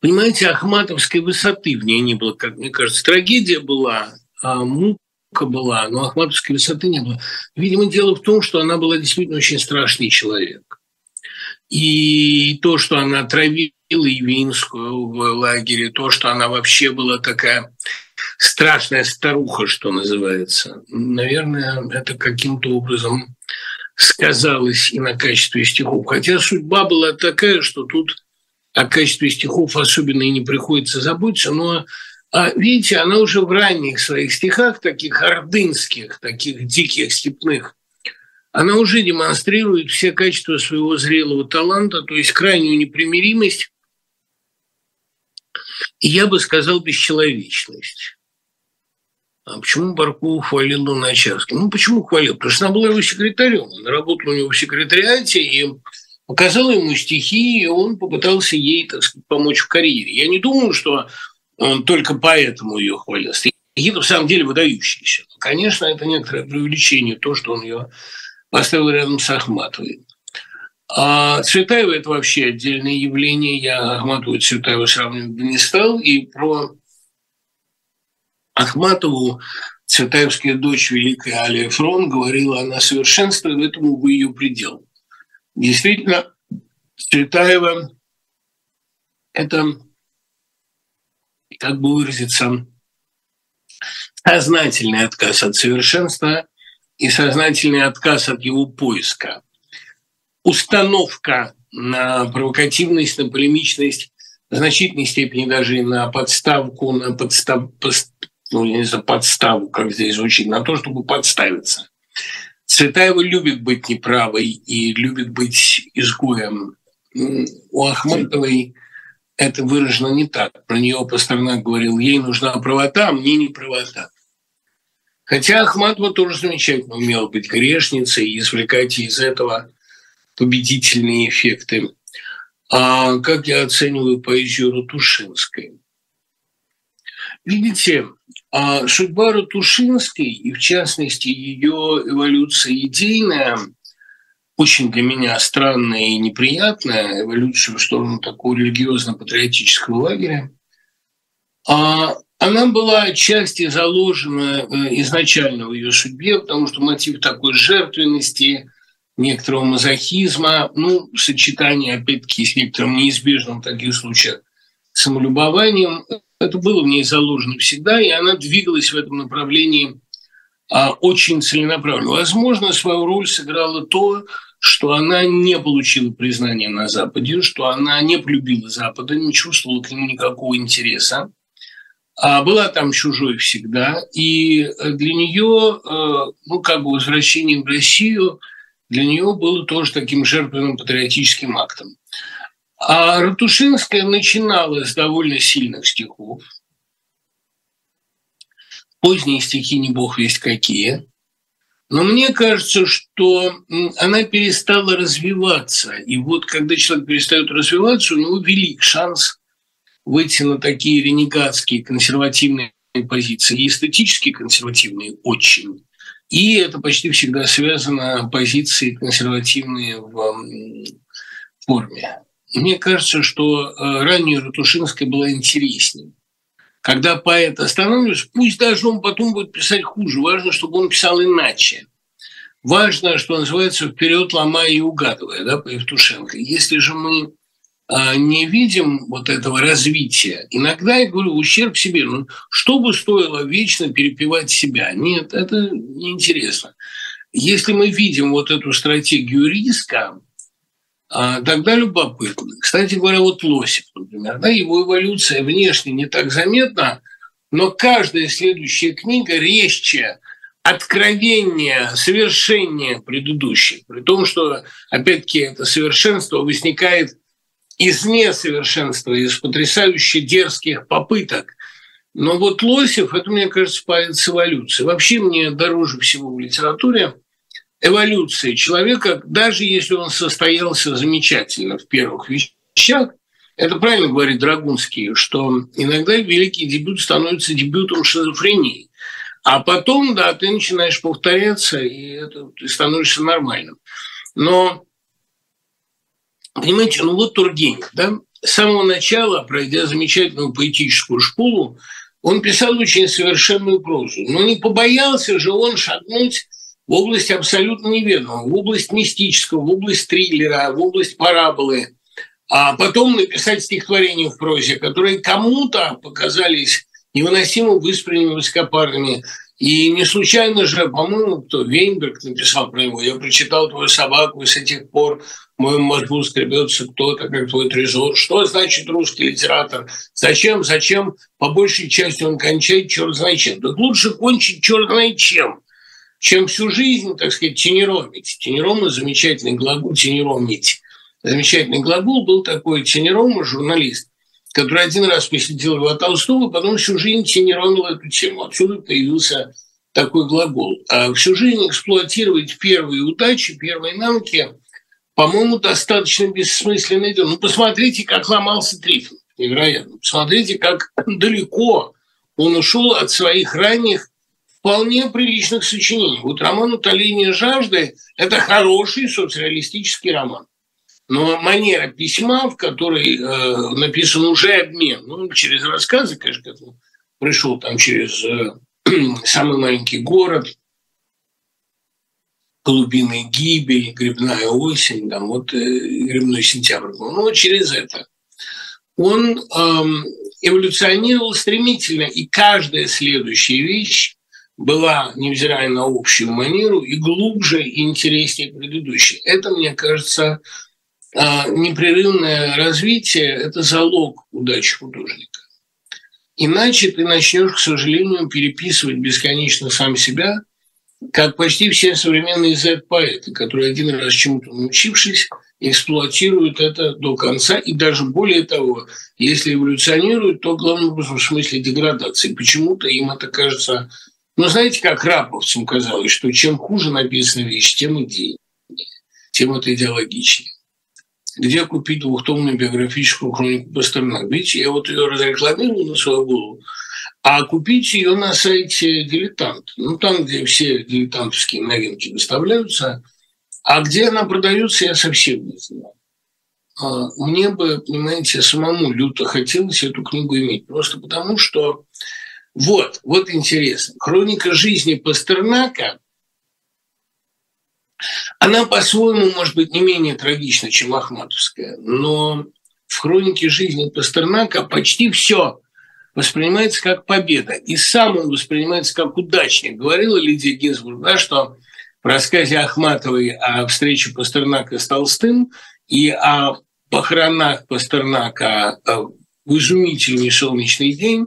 Понимаете, ахматовской высоты в ней не было, как мне кажется. Трагедия была, а мука была, но ахматовской высоты не было. Видимо, дело в том, что она была действительно очень страшный человек. И то, что она травила Явинскую в лагере, то, что она вообще была такая страшная старуха, что называется, наверное, это каким-то образом сказалось и на качестве стихов. Хотя судьба была такая, что тут о качестве стихов особенно и не приходится заботиться, но а, видите, она уже в ранних своих стихах, таких ордынских, таких диких, степных, она уже демонстрирует все качества своего зрелого таланта, то есть крайнюю непримиримость, и я бы сказал, бесчеловечность. А почему Барков хвалил Луначарский? Ну, почему хвалил? Потому что она была его секретарем. Она работала у него в секретариате, и показала ему стихи, и он попытался ей, так сказать, помочь в карьере. Я не думаю, что он только поэтому ее хвалил. Стихи в самом деле выдающиеся. Конечно, это некоторое преувеличение, то, что он ее поставил рядом с Ахматовой. А Цветаева – это вообще отдельное явление. Я Ахматову и Цветаеву сравнивать бы не стал. И про Ахматову Цветаевская дочь великая Алия Фрон говорила, она совершенствует, этому вы ее предел. Действительно, Цветаева – это, как бы выразиться, сознательный отказ от совершенства и сознательный отказ от его поиска. Установка на провокативность, на полемичность, в значительной степени даже и на подставку, на подстав, ну, не знаю, подставу, как здесь звучит, на то, чтобы подставиться. Цветаева любит быть неправой и любит быть изгоем. У Ахматовой это выражено не так. Про нее Пастернак говорил, ей нужна правота, а мне не правота. Хотя Ахматова тоже замечательно умела быть грешницей и извлекать из этого победительные эффекты. А как я оцениваю поэзию Ратушинской? Видите, а судьба Ратушинской, и в частности ее эволюция идейная, очень для меня странная и неприятная, эволюция в сторону такого религиозно-патриотического лагеря, а она была отчасти заложена э, изначально в ее судьбе, потому что мотив такой жертвенности, некоторого мазохизма, ну, сочетание, опять-таки, с некоторым неизбежным в таких случаях самолюбованием. Это было в ней заложено всегда, и она двигалась в этом направлении а, очень целенаправленно. Возможно, свою роль сыграло то, что она не получила признания на Западе, что она не полюбила Запада, не чувствовала к нему никакого интереса, а была там чужой всегда. И для нее, э, ну, как бы возвращение в Россию для нее было тоже таким жертвенным патриотическим актом. А Ратушинская начинала с довольно сильных стихов. Поздние стихи не бог весть какие. Но мне кажется, что она перестала развиваться. И вот когда человек перестает развиваться, у него велик шанс выйти на такие ренегатские консервативные позиции, и эстетически консервативные очень. И это почти всегда связано позиции консервативные в форме. Мне кажется, что э, ранее Ратушинская была интереснее. Когда поэт останавливается, пусть даже он потом будет писать хуже, важно, чтобы он писал иначе. Важно, что называется, вперед ломая и угадывая, да, по Евтушенко. Если же мы не видим вот этого развития, иногда, я говорю, ущерб себе, ну, что бы стоило вечно перепевать себя? Нет, это неинтересно. Если мы видим вот эту стратегию риска, а, тогда любопытно. Кстати говоря, вот Лосев, например, да, его эволюция внешне не так заметна, но каждая следующая книга резче, откровение, совершение предыдущей. При том, что, опять-таки, это совершенство возникает из несовершенства, из потрясающе дерзких попыток. Но вот Лосев, это, мне кажется, поэт с эволюцией. Вообще мне дороже всего в литературе – эволюции человека, даже если он состоялся замечательно в первых вещах, это правильно говорит Драгунский, что иногда великий дебют становится дебютом шизофрении. А потом, да, ты начинаешь повторяться, и это, ты становишься нормальным. Но, понимаете, ну вот Тургенев, да, с самого начала, пройдя замечательную поэтическую школу, он писал очень совершенную прозу. Но не побоялся же он шагнуть в область абсолютно неведомого, в область мистического, в область триллера, в область параболы, а потом написать стихотворения в прозе, которые кому-то показались невыносимо выспренними высокопарными. И не случайно же, по-моему, кто Вейнберг написал про него, я прочитал твою собаку, и с тех пор в моем мозгу скребется кто-то, как твой трезор. Что значит русский литератор? Зачем, зачем? По большей части он кончает черт знает чем. Так лучше кончить черт знает чем – чем всю жизнь, так сказать, тенеромить. Тенерома – замечательный глагол, тенеромить. Замечательный глагол был такой тенерома, журналист, который один раз посетил его Толстого, потом всю жизнь тенеромил эту тему. Отсюда появился такой глагол. А всю жизнь эксплуатировать первые удачи, первые навыки, по-моему, достаточно бессмысленное дело. Ну, посмотрите, как ломался Трифон. Невероятно. Посмотрите, как далеко он ушел от своих ранних вполне приличных сочинений. Вот роман «Утоление жажды» – это хороший социалистический роман. Но манера письма, в которой э, написан уже обмен, ну, через рассказы, конечно, пришел там через э, самый маленький город, голубиная гибель, грибная осень, там вот э, грибной сентябрь был. Ну, через это. Он э, эволюционировал стремительно, и каждая следующая вещь была, невзирая на общую манеру, и глубже, и интереснее предыдущей. Это, мне кажется, непрерывное развитие – это залог удачи художника. Иначе ты начнешь, к сожалению, переписывать бесконечно сам себя, как почти все современные Z-поэты, которые один раз чему-то научившись, эксплуатируют это до конца, и даже более того, если эволюционируют, то главным образом в смысле деградации. Почему-то им это кажется но знаете, как раповцам казалось, что чем хуже написана вещь, тем идейнее, тем это идеологичнее. Где купить двухтомную биографическую хронику Пастернака? Видите, я вот ее разрекламировал на свою голову, а купить ее на сайте «Дилетант». Ну, там, где все дилетантовские новинки выставляются, а где она продается, я совсем не знаю. А мне бы, понимаете, самому люто хотелось эту книгу иметь, просто потому что вот, вот интересно. Хроника жизни Пастернака Она по-своему, может быть, не менее трагична, чем Ахматовская, но в хронике жизни Пастернака почти все воспринимается как победа. И сам он воспринимается как удачник. Говорила Лидия Гинзбург, да, что в рассказе Ахматовой о встрече Пастернака с Толстым и о похоронах Пастернака в изумительный солнечный день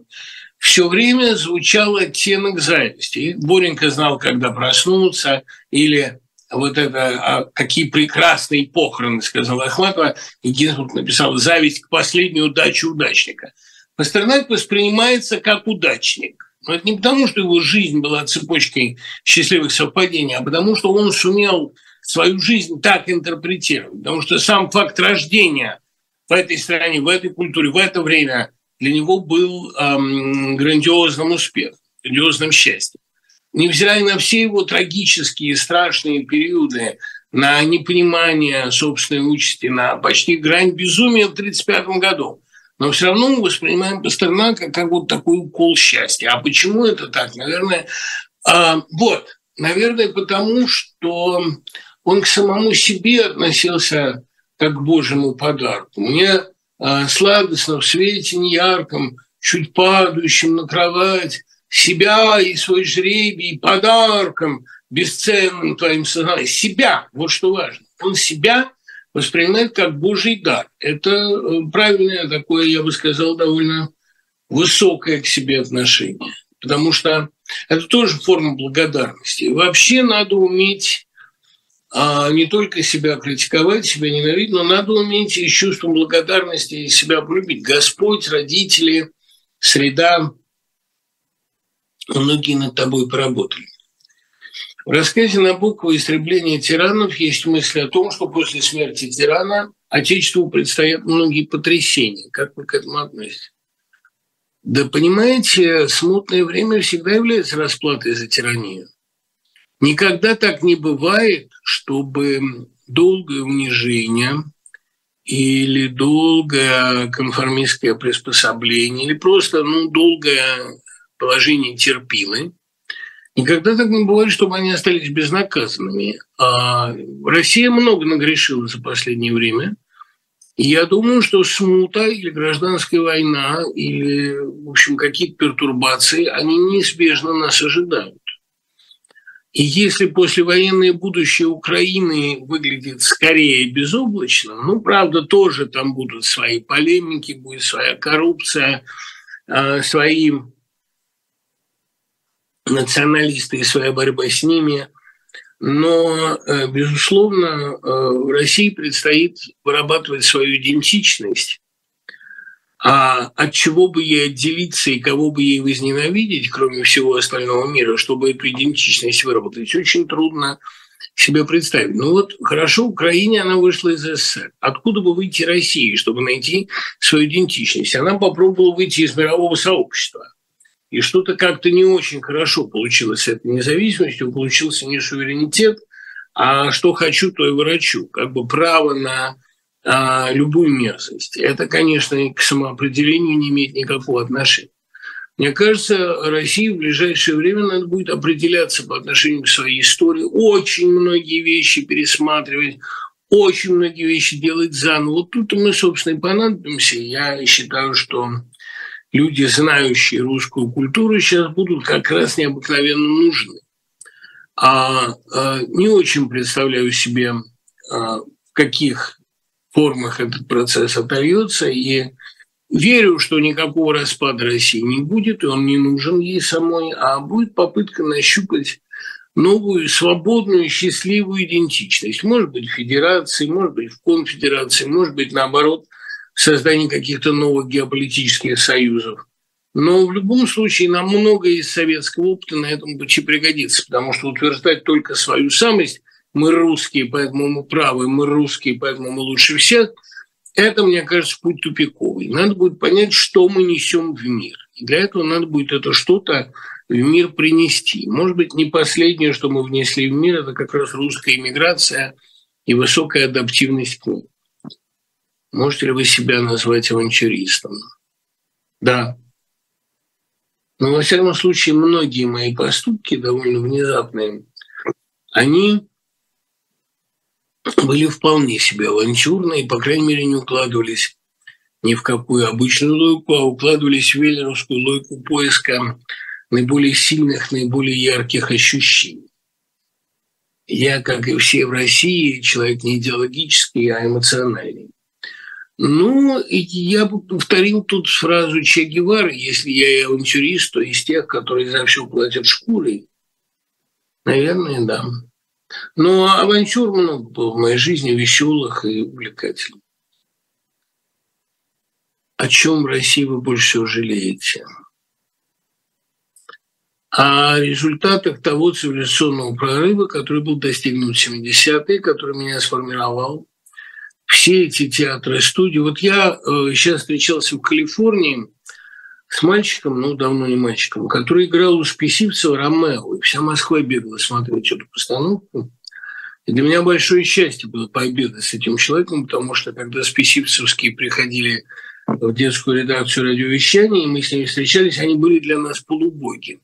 все время звучал оттенок зависти. И Боренька знал, когда проснуться, или вот это а, «какие прекрасные похороны», сказал Ахматова, и Гинзбург написал «зависть к последней удаче удачника». Пастернак воспринимается как удачник. Но это не потому, что его жизнь была цепочкой счастливых совпадений, а потому что он сумел свою жизнь так интерпретировать. Потому что сам факт рождения в этой стране, в этой культуре, в это время для него был эм, грандиозным успехом, грандиозным счастьем. Невзирая на все его трагические, страшные периоды, на непонимание собственной участи, на почти грань безумия в 1935 году – но все равно мы воспринимаем Пастернака как вот такой укол счастья. А почему это так? Наверное, а, вот, наверное, потому что он к самому себе относился как к Божьему подарку. Мне а, сладостно в свете неярком, чуть падающем на кровать, себя и свой жребий подарком бесценным твоим сознанием. Себя, вот что важно. Он себя воспринимает как Божий дар. Это э, правильное такое, я бы сказал, довольно высокое к себе отношение. Потому что это тоже форма благодарности. вообще надо уметь а, не только себя критиковать, себя ненавидеть, но надо уметь и чувством благодарности себя полюбить. Господь, родители, среда, многие над тобой поработали. В рассказе Набокова «Истребление тиранов» есть мысль о том, что после смерти тирана Отечеству предстоят многие потрясения. Как вы к этому относитесь? Да понимаете, смутное время всегда является расплатой за тиранию. Никогда так не бывает, чтобы долгое унижение или долгое конформистское приспособление, или просто ну, долгое положение терпимой Никогда так не бывает, чтобы они остались безнаказанными. А Россия много нагрешила за последнее время. И я думаю, что смута или гражданская война, или, в общем, какие-то пертурбации, они неизбежно нас ожидают. И если послевоенное будущее Украины выглядит скорее безоблачным, ну, правда, тоже там будут свои полемики, будет своя коррупция, а, свои националисты и своя борьба с ними. Но, э, безусловно, э, России предстоит вырабатывать свою идентичность. А от чего бы ей отделиться и кого бы ей возненавидеть, кроме всего остального мира, чтобы эту идентичность выработать, очень трудно себе представить. Ну вот хорошо, Украине она вышла из СССР. Откуда бы выйти России, чтобы найти свою идентичность? Она попробовала выйти из мирового сообщества. И что-то как-то не очень хорошо получилось с этой независимостью, получился не суверенитет, а что хочу, то и врачу. Как бы право на а, любую мерзость. Это, конечно, к самоопределению не имеет никакого отношения. Мне кажется, России в ближайшее время надо будет определяться по отношению к своей истории, очень многие вещи пересматривать, очень многие вещи делать заново. Вот тут мы, собственно, и понадобимся. Я считаю, что люди, знающие русскую культуру, сейчас будут как раз необыкновенно нужны. А, а не очень представляю себе, а, в каких формах этот процесс отольется, и верю, что никакого распада России не будет, и он не нужен ей самой, а будет попытка нащупать новую, свободную, счастливую идентичность. Может быть, в федерации, может быть, в конфедерации, может быть, наоборот, создание каких-то новых геополитических союзов. Но в любом случае нам многое из советского опыта на этом пути пригодится, потому что утверждать только свою самость «мы русские, поэтому мы правы, мы русские, поэтому мы лучше всех» это, мне кажется, путь тупиковый. Надо будет понять, что мы несем в мир. И для этого надо будет это что-то в мир принести. Может быть, не последнее, что мы внесли в мир, это как раз русская иммиграция и высокая адаптивность к ней. Можете ли вы себя назвать авантюристом? Да. Но, во всяком случае, многие мои поступки, довольно внезапные, они были вполне себе авантюрные, по крайней мере, не укладывались ни в какую обычную логику, а укладывались в веллеровскую логику поиска наиболее сильных, наиболее ярких ощущений. Я, как и все в России, человек не идеологический, а эмоциональный. Ну, я повторил тут фразу Че Гевары, если я и авантюрист, то из тех, которые за все платят шкурой. Наверное, да. Но авантюр много было в моей жизни, веселых и увлекательных. О чем в России вы больше всего жалеете? О результатах того цивилизационного прорыва, который был достигнут в 70-е, который меня сформировал. Все эти театры, студии. Вот я э, сейчас встречался в Калифорнии с мальчиком, ну, давно не мальчиком, который играл у Списивцева Ромео. И вся Москва бегала смотреть эту постановку. И для меня большое счастье было пообедать с этим человеком, потому что когда Списивцевские приходили в детскую редакцию радиовещания, и мы с ними встречались, они были для нас полубоги.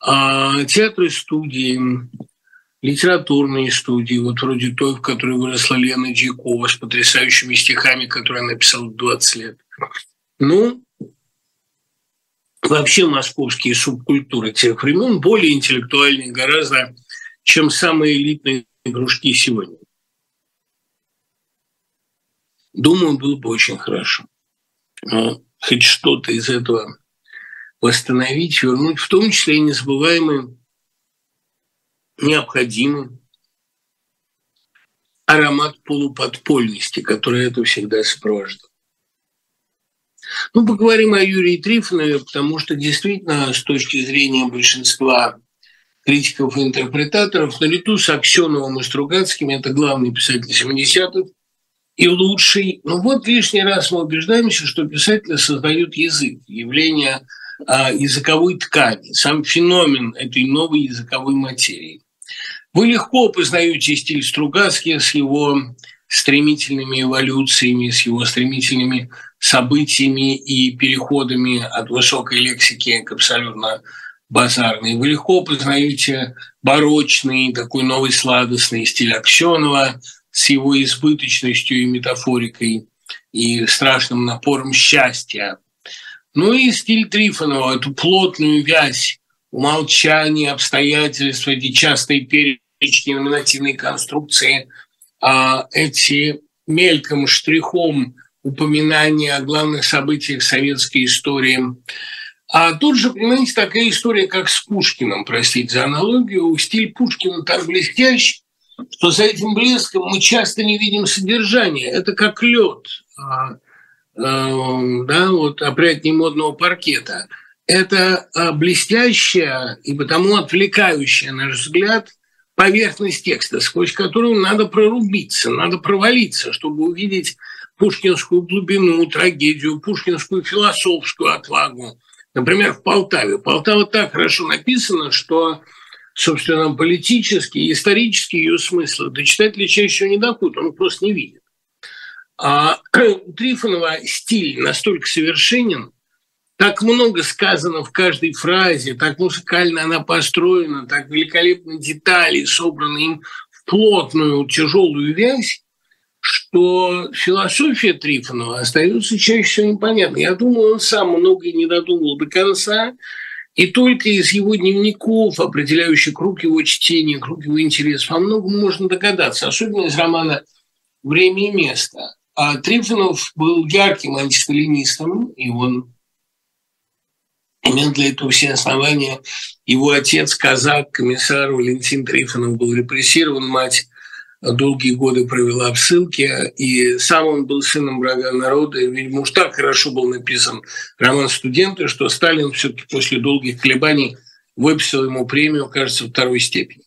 А театры, студии, литературные студии, вот вроде той, в которой выросла Лена Дьякова с потрясающими стихами, которые она написала в 20 лет. Ну, вообще московские субкультуры тех времен более интеллектуальные гораздо, чем самые элитные кружки сегодня. Думаю, было бы очень хорошо. Но хоть что-то из этого восстановить, вернуть, в том числе и незабываемый, необходимый аромат полуподпольности, который это всегда сопровождал. Ну, поговорим о Юрии Трифонове, потому что действительно, с точки зрения большинства критиков и интерпретаторов, наряду с Аксеновым и Стругацким, это главный писатель 70-х, и лучший. Ну вот лишний раз мы убеждаемся, что писатели создают язык, явление а, языковой ткани, сам феномен этой новой языковой материи. Вы легко познаете стиль Стругацких с его стремительными эволюциями, с его стремительными событиями и переходами от высокой лексики к абсолютно базарной. Вы легко познаете барочный, такой новый сладостный стиль Аксенова с его избыточностью и метафорикой и страшным напором счастья. Ну и стиль Трифонова, эту плотную вязь умолчания, обстоятельств, эти частые перечни, номинативные конструкции, а эти мельком, штрихом упоминания о главных событиях советской истории. А тут же, понимаете, такая история, как с Пушкиным, простите за аналогию. Стиль Пушкина так блестящий, что за этим блеском мы часто не видим содержания. Это как лед, а, а, да, вот опрятней модного паркета. Это а, блестящая и потому отвлекающая наш взгляд поверхность текста, сквозь которую надо прорубиться, надо провалиться, чтобы увидеть пушкинскую глубину, трагедию, пушкинскую философскую отвагу. Например, в Полтаве. Полтава так хорошо написана, что собственно, политические и исторические ее смыслы до читателя чаще не доходят, он просто не видит. А у Трифонова стиль настолько совершенен, так много сказано в каждой фразе, так музыкально она построена, так великолепно детали собраны им в плотную, тяжелую вязь, что философия Трифонова остается чаще всего непонятной. Я думаю, он сам многое не додумал до конца, и только из его дневников, определяющих круг его чтения, круг его интересов, о многом можно догадаться, особенно из романа «Время и место». А Трифонов был ярким антисталинистом, и он имел для этого все основания. Его отец, казак, комиссар Валентин Трифонов, был репрессирован, мать долгие годы провела в ссылке, и сам он был сыном врага народа, и, видимо, уж так хорошо был написан роман «Студенты», что Сталин все-таки после долгих колебаний выписал ему премию, кажется, второй степени.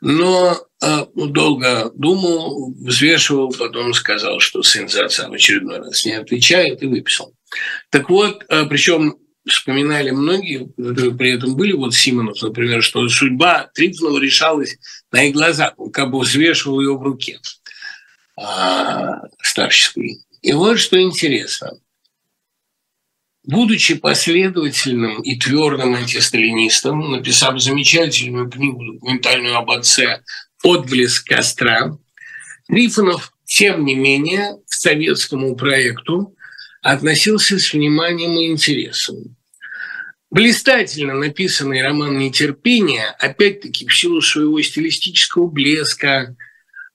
Но э, долго думал, взвешивал, потом сказал, что сын за отца в очередной раз не отвечает, и выписал. Так вот, э, причем вспоминали многие, которые при этом были, вот Симонов, например, что судьба Трифонова решалась на их глазах, он как бы взвешивал ее в руке а, старческой. И вот что интересно. Будучи последовательным и твердым антисталинистом, написав замечательную книгу документальную об отце «Отблеск костра», Трифонов, тем не менее, к советскому проекту относился с вниманием и интересом. Блистательно написанный роман «Нетерпение», опять-таки в силу своего стилистического блеска,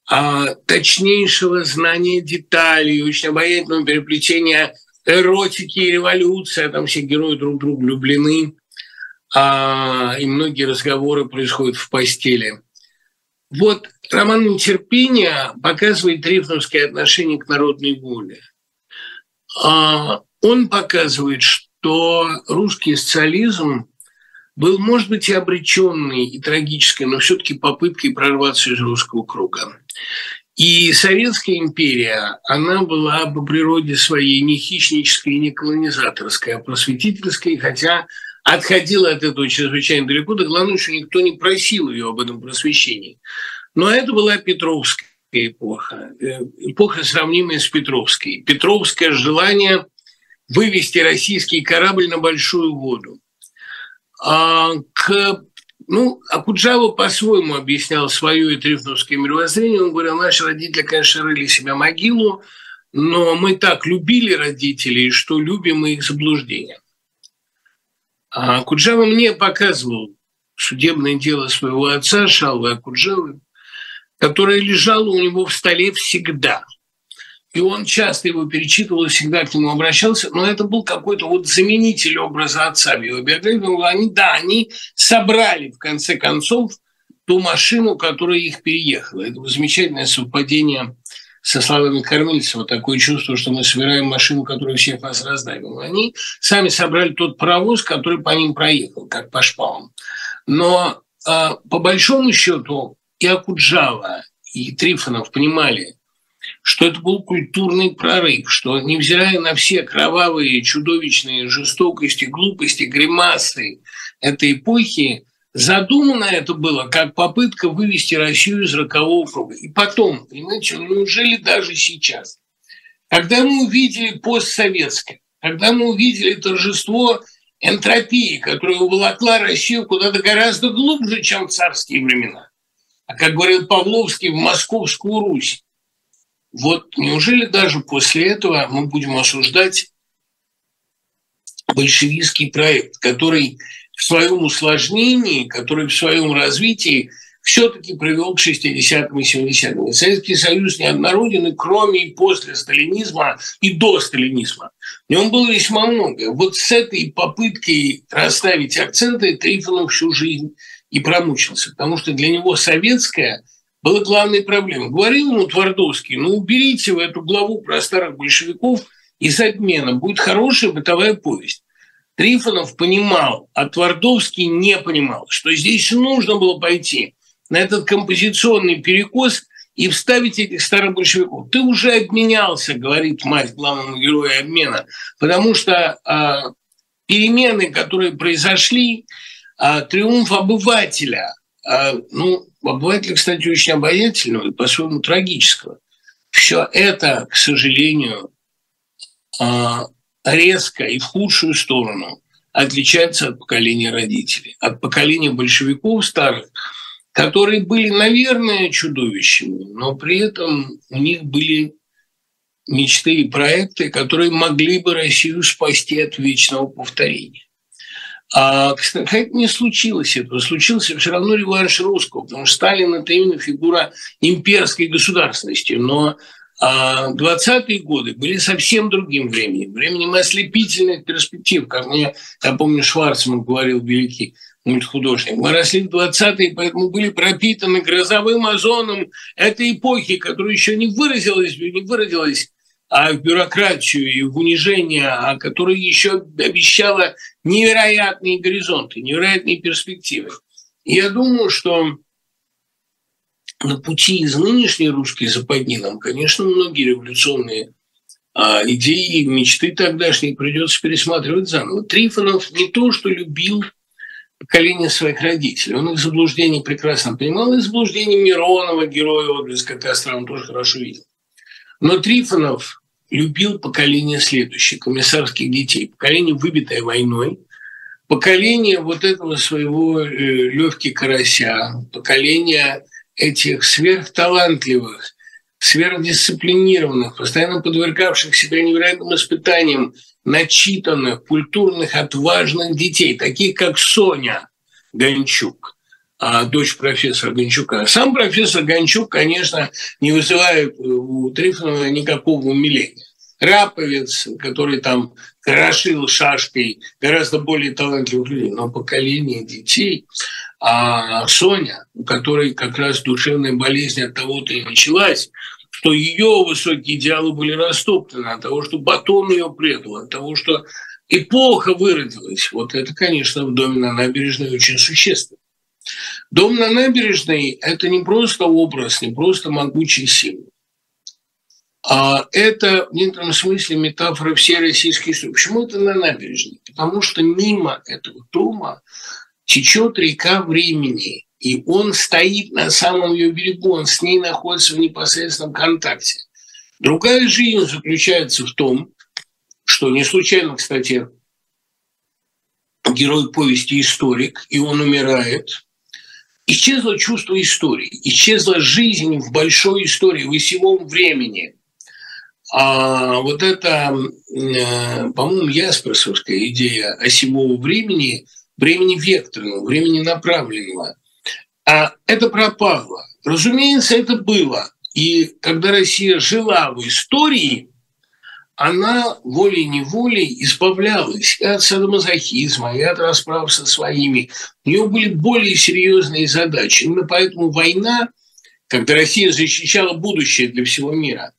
а, точнейшего знания деталей, очень обаятельного переплетения эротики и революции, а там все герои друг другу влюблены, а, и многие разговоры происходят в постели. Вот роман «Нетерпение» показывает трифоновские отношения к народной воле. А, он показывает, что то русский социализм был, может быть, и обреченный, и трагической, но все-таки попыткой прорваться из русского круга. И Советская империя, она была по природе своей не хищнической не колонизаторской, а просветительской, хотя отходила от этого чрезвычайно далеко, да главное, что никто не просил ее об этом просвещении. Но это была Петровская эпоха, э, эпоха, сравнимая с Петровской. Петровское желание – вывести российский корабль на большую воду. А к, ну, Акуджава по-своему объяснял свое и трифновское мировоззрение. Он говорил, наши родители, конечно, рыли себе могилу, но мы так любили родителей, что любим их заблуждения. А Акуджава мне показывал судебное дело своего отца, Шалвы Акуджавы, которое лежало у него в столе всегда – и он часто его перечитывал и всегда к нему обращался, но это был какой-то вот заменитель образа отца в его биографии. Они, да, они собрали, в конце концов, ту машину, которая их переехала. Это замечательное совпадение со словами Кормильцева. Такое чувство, что мы собираем машину, которая всех нас раздавила. Они сами собрали тот паровоз, который по ним проехал, как по шпалам. Но э, по большому счету и Акуджава, и Трифонов понимали – что это был культурный прорыв, что, невзирая на все кровавые, чудовищные жестокости, глупости, гримасы этой эпохи, задумано это было как попытка вывести Россию из рокового круга. И потом, понимаете, неужели даже сейчас, когда мы увидели постсоветское, когда мы увидели торжество энтропии, которая уволокла Россию куда-то гораздо глубже, чем в царские времена, а, как говорил Павловский, в Московскую Русь, вот неужели даже после этого мы будем осуждать большевистский проект, который в своем усложнении, который в своем развитии все-таки привел к 60-м и 70-м. Советский Союз неоднороден, и кроме и после сталинизма, и до сталинизма. В нем было весьма много. Вот с этой попыткой расставить акценты Трифонов всю жизнь и промучился, потому что для него советская – была главной проблемой. Говорил ему Твардовский, ну уберите в эту главу про старых большевиков из отмена, будет хорошая бытовая повесть. Трифонов понимал, а Твардовский не понимал, что здесь нужно было пойти на этот композиционный перекос и вставить этих старых большевиков. Ты уже обменялся, говорит мать главному герою обмена, потому что а, перемены, которые произошли, а, триумф обывателя, а, ну, обывателя, кстати, очень обаятельного и по-своему трагического. Все это, к сожалению, а, резко и в худшую сторону отличается от поколения родителей, от поколения большевиков старых, которые были, наверное, чудовищами, но при этом у них были мечты и проекты, которые могли бы Россию спасти от вечного повторения. А, кстати, не случилось этого. Случился все равно реванш русского, потому что Сталин – это именно фигура имперской государственности. Но 20-е а, годы были совсем другим временем, временем ослепительных перспектив, как мне, я помню, Шварцман говорил, великий мультхудожник. Мы росли в 20-е, поэтому были пропитаны грозовым озоном этой эпохи, которая еще не выразилась, не выразилась а в бюрократию и в унижение, а которое еще обещало невероятные горизонты, невероятные перспективы. Я думаю, что на пути из нынешней русской западни нам, конечно, многие революционные а, идеи мечты тогдашние придется пересматривать заново. Трифонов не то, что любил поколение своих родителей. Он их заблуждений прекрасно понимал, и заблуждений Миронова, героя отблеска Костра, он тоже хорошо видел. Но Трифонов любил поколение следующее, комиссарских детей, поколение, выбитое войной, поколение вот этого своего э, Левки Карася, поколение этих сверхталантливых, сверхдисциплинированных, постоянно подвергавших себя невероятным испытаниям, начитанных, культурных, отважных детей, таких как Соня Гончук, дочь профессора Гончука. Сам профессор Гончук, конечно, не вызывает у Трифонова никакого умиления. Раповец, который там крошил шашкой гораздо более талантливых людей, но поколение детей, а Соня, у которой как раз душевная болезнь от того-то и началась, что ее высокие идеалы были растоптаны, от того, что батон ее предал, от того, что эпоха выродилась. Вот это, конечно, в доме на набережной очень существенно. Дом на набережной – это не просто образ, не просто могучий символ. А это в некотором смысле метафора всей российской истории. Почему это на набережной? Потому что мимо этого дома течет река времени, и он стоит на самом ее берегу, он с ней находится в непосредственном контакте. Другая жизнь заключается в том, что не случайно, кстати, герой повести историк, и он умирает. Исчезло чувство истории, исчезла жизнь в большой истории, в осевом времени. А вот эта, э, по-моему, Ясперсовская идея осевого времени, времени векторного, времени направленного, а это пропало. Разумеется, это было. И когда Россия жила в истории, она волей-неволей избавлялась и от садомазохизма, и от расправ со своими. У нее были более серьезные задачи. Именно поэтому война, когда Россия защищала будущее для всего мира,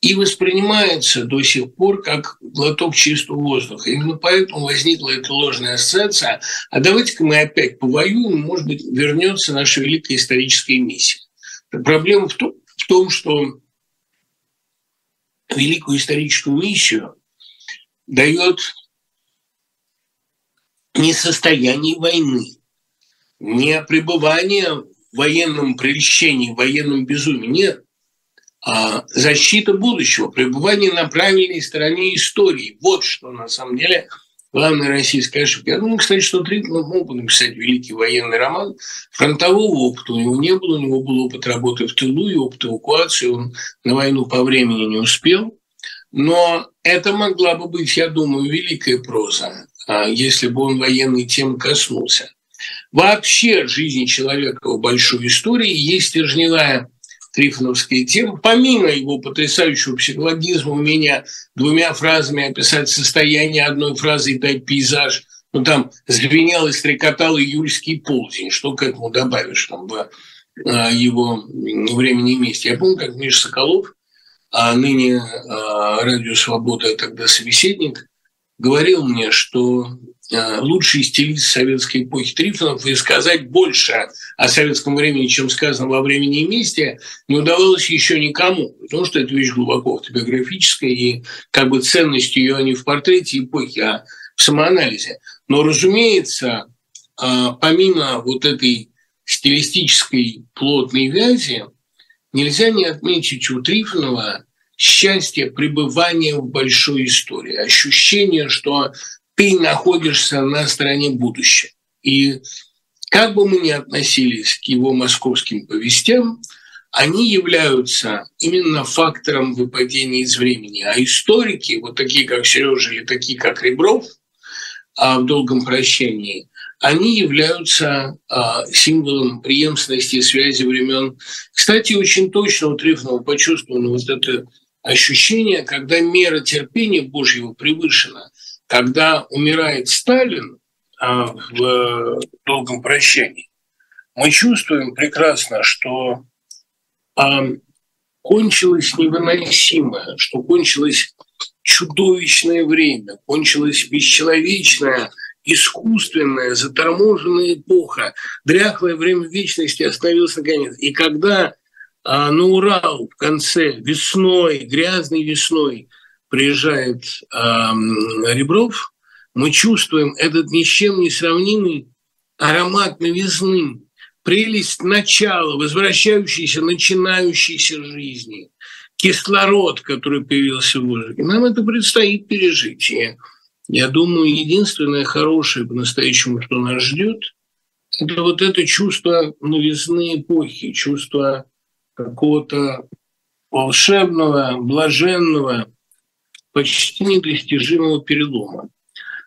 и воспринимается до сих пор как глоток чистого воздуха. Именно поэтому возникла эта ложная ассоциация. А давайте-ка мы опять повоюем, может быть, вернется наша великая историческая миссия. Проблема в том, в том что великую историческую миссию дает не состояние войны, не пребывание в военном прельщении, в военном безумии. Нет. А защита будущего, пребывание на правильной стороне истории. Вот что на самом деле главная российская ошибка. Я думаю, кстати, что Тритман мог бы написать великий военный роман. Фронтового опыта у него не было, у него был опыт работы в тылу и опыт эвакуации. Он на войну по времени не успел. Но это могла бы быть, я думаю, великая проза, а, если бы он военной темы коснулся. Вообще жизни человека в большой истории есть стержневая трифоновская тема. Помимо его потрясающего психологизма, умения двумя фразами описать состояние, одной фразой дать пейзаж, ну там звенел и стрекотал июльский полдень, что к этому добавишь там в а, его времени и месте. Я помню, как Миша Соколов а ныне а, Радио Свобода, тогда собеседник, говорил мне, что лучший стилист советской эпохи Трифонов и сказать больше о советском времени, чем сказано во времени и месте, не удавалось еще никому, потому что это вещь глубоко автобиографическая, и как бы ценность ее не в портрете эпохи, а в самоанализе. Но, разумеется, помимо вот этой стилистической плотной вязи, нельзя не отметить у Трифонова счастье пребывания в большой истории, ощущение, что ты находишься на стороне будущего. И как бы мы ни относились к его московским повестям, они являются именно фактором выпадения из времени. А историки, вот такие как Сережа или такие как Ребров, а в долгом прощении, они являются а, символом преемственности и связи времен. Кстати, очень точно у Трифонова почувствовано вот это ощущение, когда мера терпения Божьего превышена, когда умирает Сталин а, в долгом прощании, мы чувствуем прекрасно, что а, кончилось невыносимое, что кончилось чудовищное время, кончилась бесчеловечная искусственная, заторможенная эпоха, дряхлое время вечности остановилось наконец. И когда а, на Урал в конце весной, грязной весной приезжает а, Ребров, мы чувствуем этот ни с чем не сравнимый аромат новизны, прелесть начала, возвращающейся, начинающейся жизни, кислород, который появился в воздухе. Нам это предстоит пережить. И я думаю, единственное хорошее по-настоящему, что нас ждет, это вот это чувство новизны эпохи, чувство какого-то волшебного, блаженного, почти недостижимого перелома.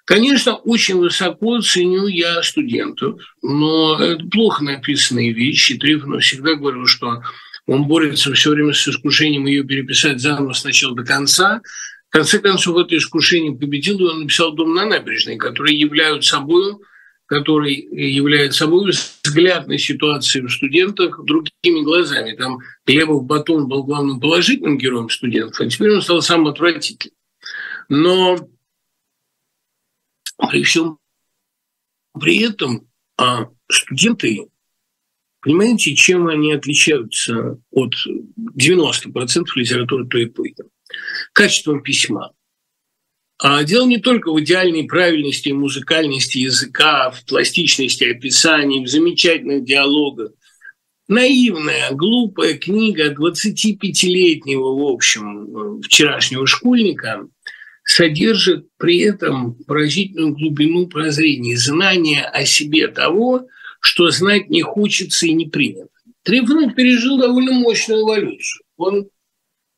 Конечно, очень высоко ценю я студентов, но это плохо написанные вещи. Трифонов всегда говорил, что он борется все время с искушением ее переписать заново сначала до конца. В конце концов, это искушение победил, и он написал «Дом на набережной», который являют собой который является собой взгляд на ситуацию в студентах другими глазами. Там Глебов Батон был главным положительным героем студентов, а теперь он стал самым отвратительным. Но при всем при этом а студенты, понимаете, чем они отличаются от 90% литературы той эпохи? Качеством письма. А дело не только в идеальной правильности и музыкальности языка, в пластичности описаний, в замечательных диалогах. Наивная, глупая книга 25-летнего, в общем, вчерашнего школьника содержит при этом поразительную глубину прозрения, знания о себе того, что знать не хочется и не принято. Трифонов пережил довольно мощную эволюцию. Он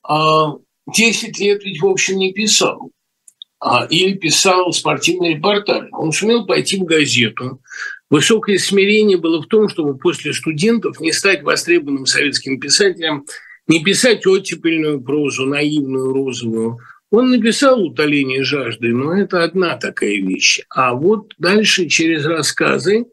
а, 10 лет ведь, в общем, не писал а, или писал спортивный репортаж. Он сумел пойти в газету. Высокое смирение было в том, чтобы после студентов не стать востребованным советским писателем, не писать оттепельную прозу, наивную, розовую. Он написал «Утоление жажды», но это одна такая вещь. А вот дальше через рассказы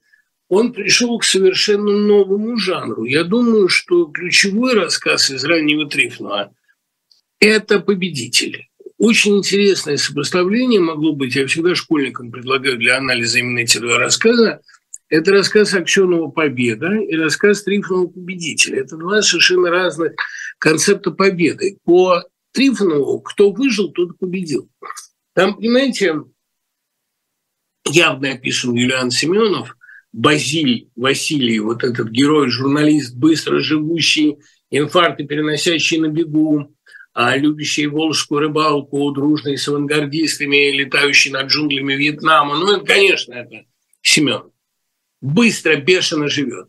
он пришел к совершенно новому жанру. Я думаю, что ключевой рассказ из раннего Трифнова – это «Победители». Очень интересное сопоставление могло быть, я всегда школьникам предлагаю для анализа именно эти два рассказа, это рассказ Аксенова «Победа» и рассказ Трифонова «Победитель». Это два совершенно разных концепта победы. По Трифонову кто выжил, тот победил. Там, понимаете, явно описан Юлиан Семенов, Базиль Василий, вот этот герой, журналист, быстро живущий, инфаркты переносящий на бегу, а любящий волжскую рыбалку, дружный с авангардистами, летающий над джунглями Вьетнама. Ну, это, конечно, это Семен. Быстро, бешено живет.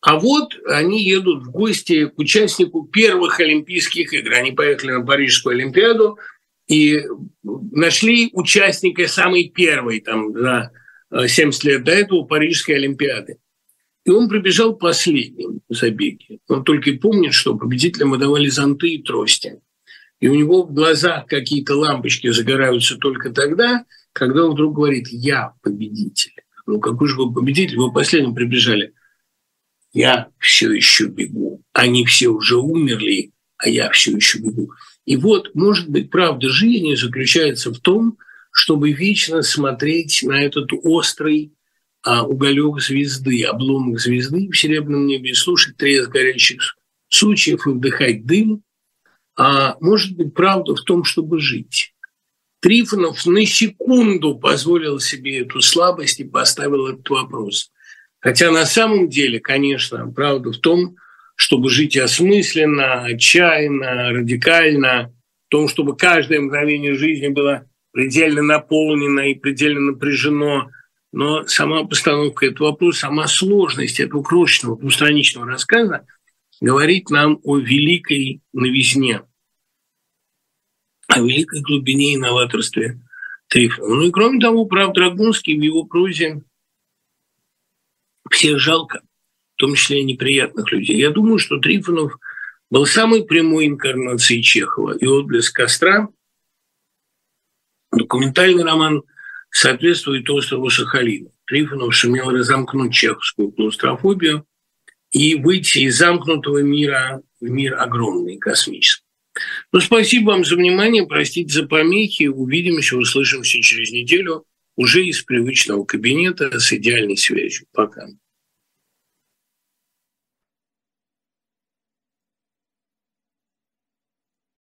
А вот они едут в гости к участнику первых Олимпийских игр. Они поехали на Парижскую Олимпиаду и нашли участника самой первой, там, за 70 лет до этого, Парижской Олимпиады. И он прибежал последним в забеге. Он только и помнит, что победителям выдавали зонты и трости и у него в глазах какие-то лампочки загораются только тогда, когда он вдруг говорит «я победитель». Ну какой же вы победитель? Вы последним прибежали. Я все еще бегу. Они все уже умерли, а я все еще бегу. И вот, может быть, правда жизни заключается в том, чтобы вечно смотреть на этот острый а, уголек звезды, обломок звезды в серебряном небе, слушать треск горящих сучьев и вдыхать дым, а может быть правда в том, чтобы жить. Трифонов на секунду позволил себе эту слабость и поставил этот вопрос. Хотя на самом деле, конечно, правда в том, чтобы жить осмысленно, отчаянно, радикально, в том, чтобы каждое мгновение жизни было предельно наполнено и предельно напряжено. Но сама постановка этого вопроса, сама сложность этого крошечного двустраничного рассказа говорит нам о великой новизне – о великой глубине и новаторстве Трифонова. Ну и кроме того, прав Драгунский в его прозе всех жалко, в том числе и неприятных людей. Я думаю, что Трифонов был самой прямой инкарнацией Чехова. И «Отблеск костра» документальный роман соответствует острову Сахалина. Трифонов сумел разомкнуть чеховскую клаустрофобию и выйти из замкнутого мира в мир огромный, космический. Ну, спасибо вам за внимание, простите за помехи. Увидимся, услышимся через неделю уже из привычного кабинета с идеальной связью. Пока.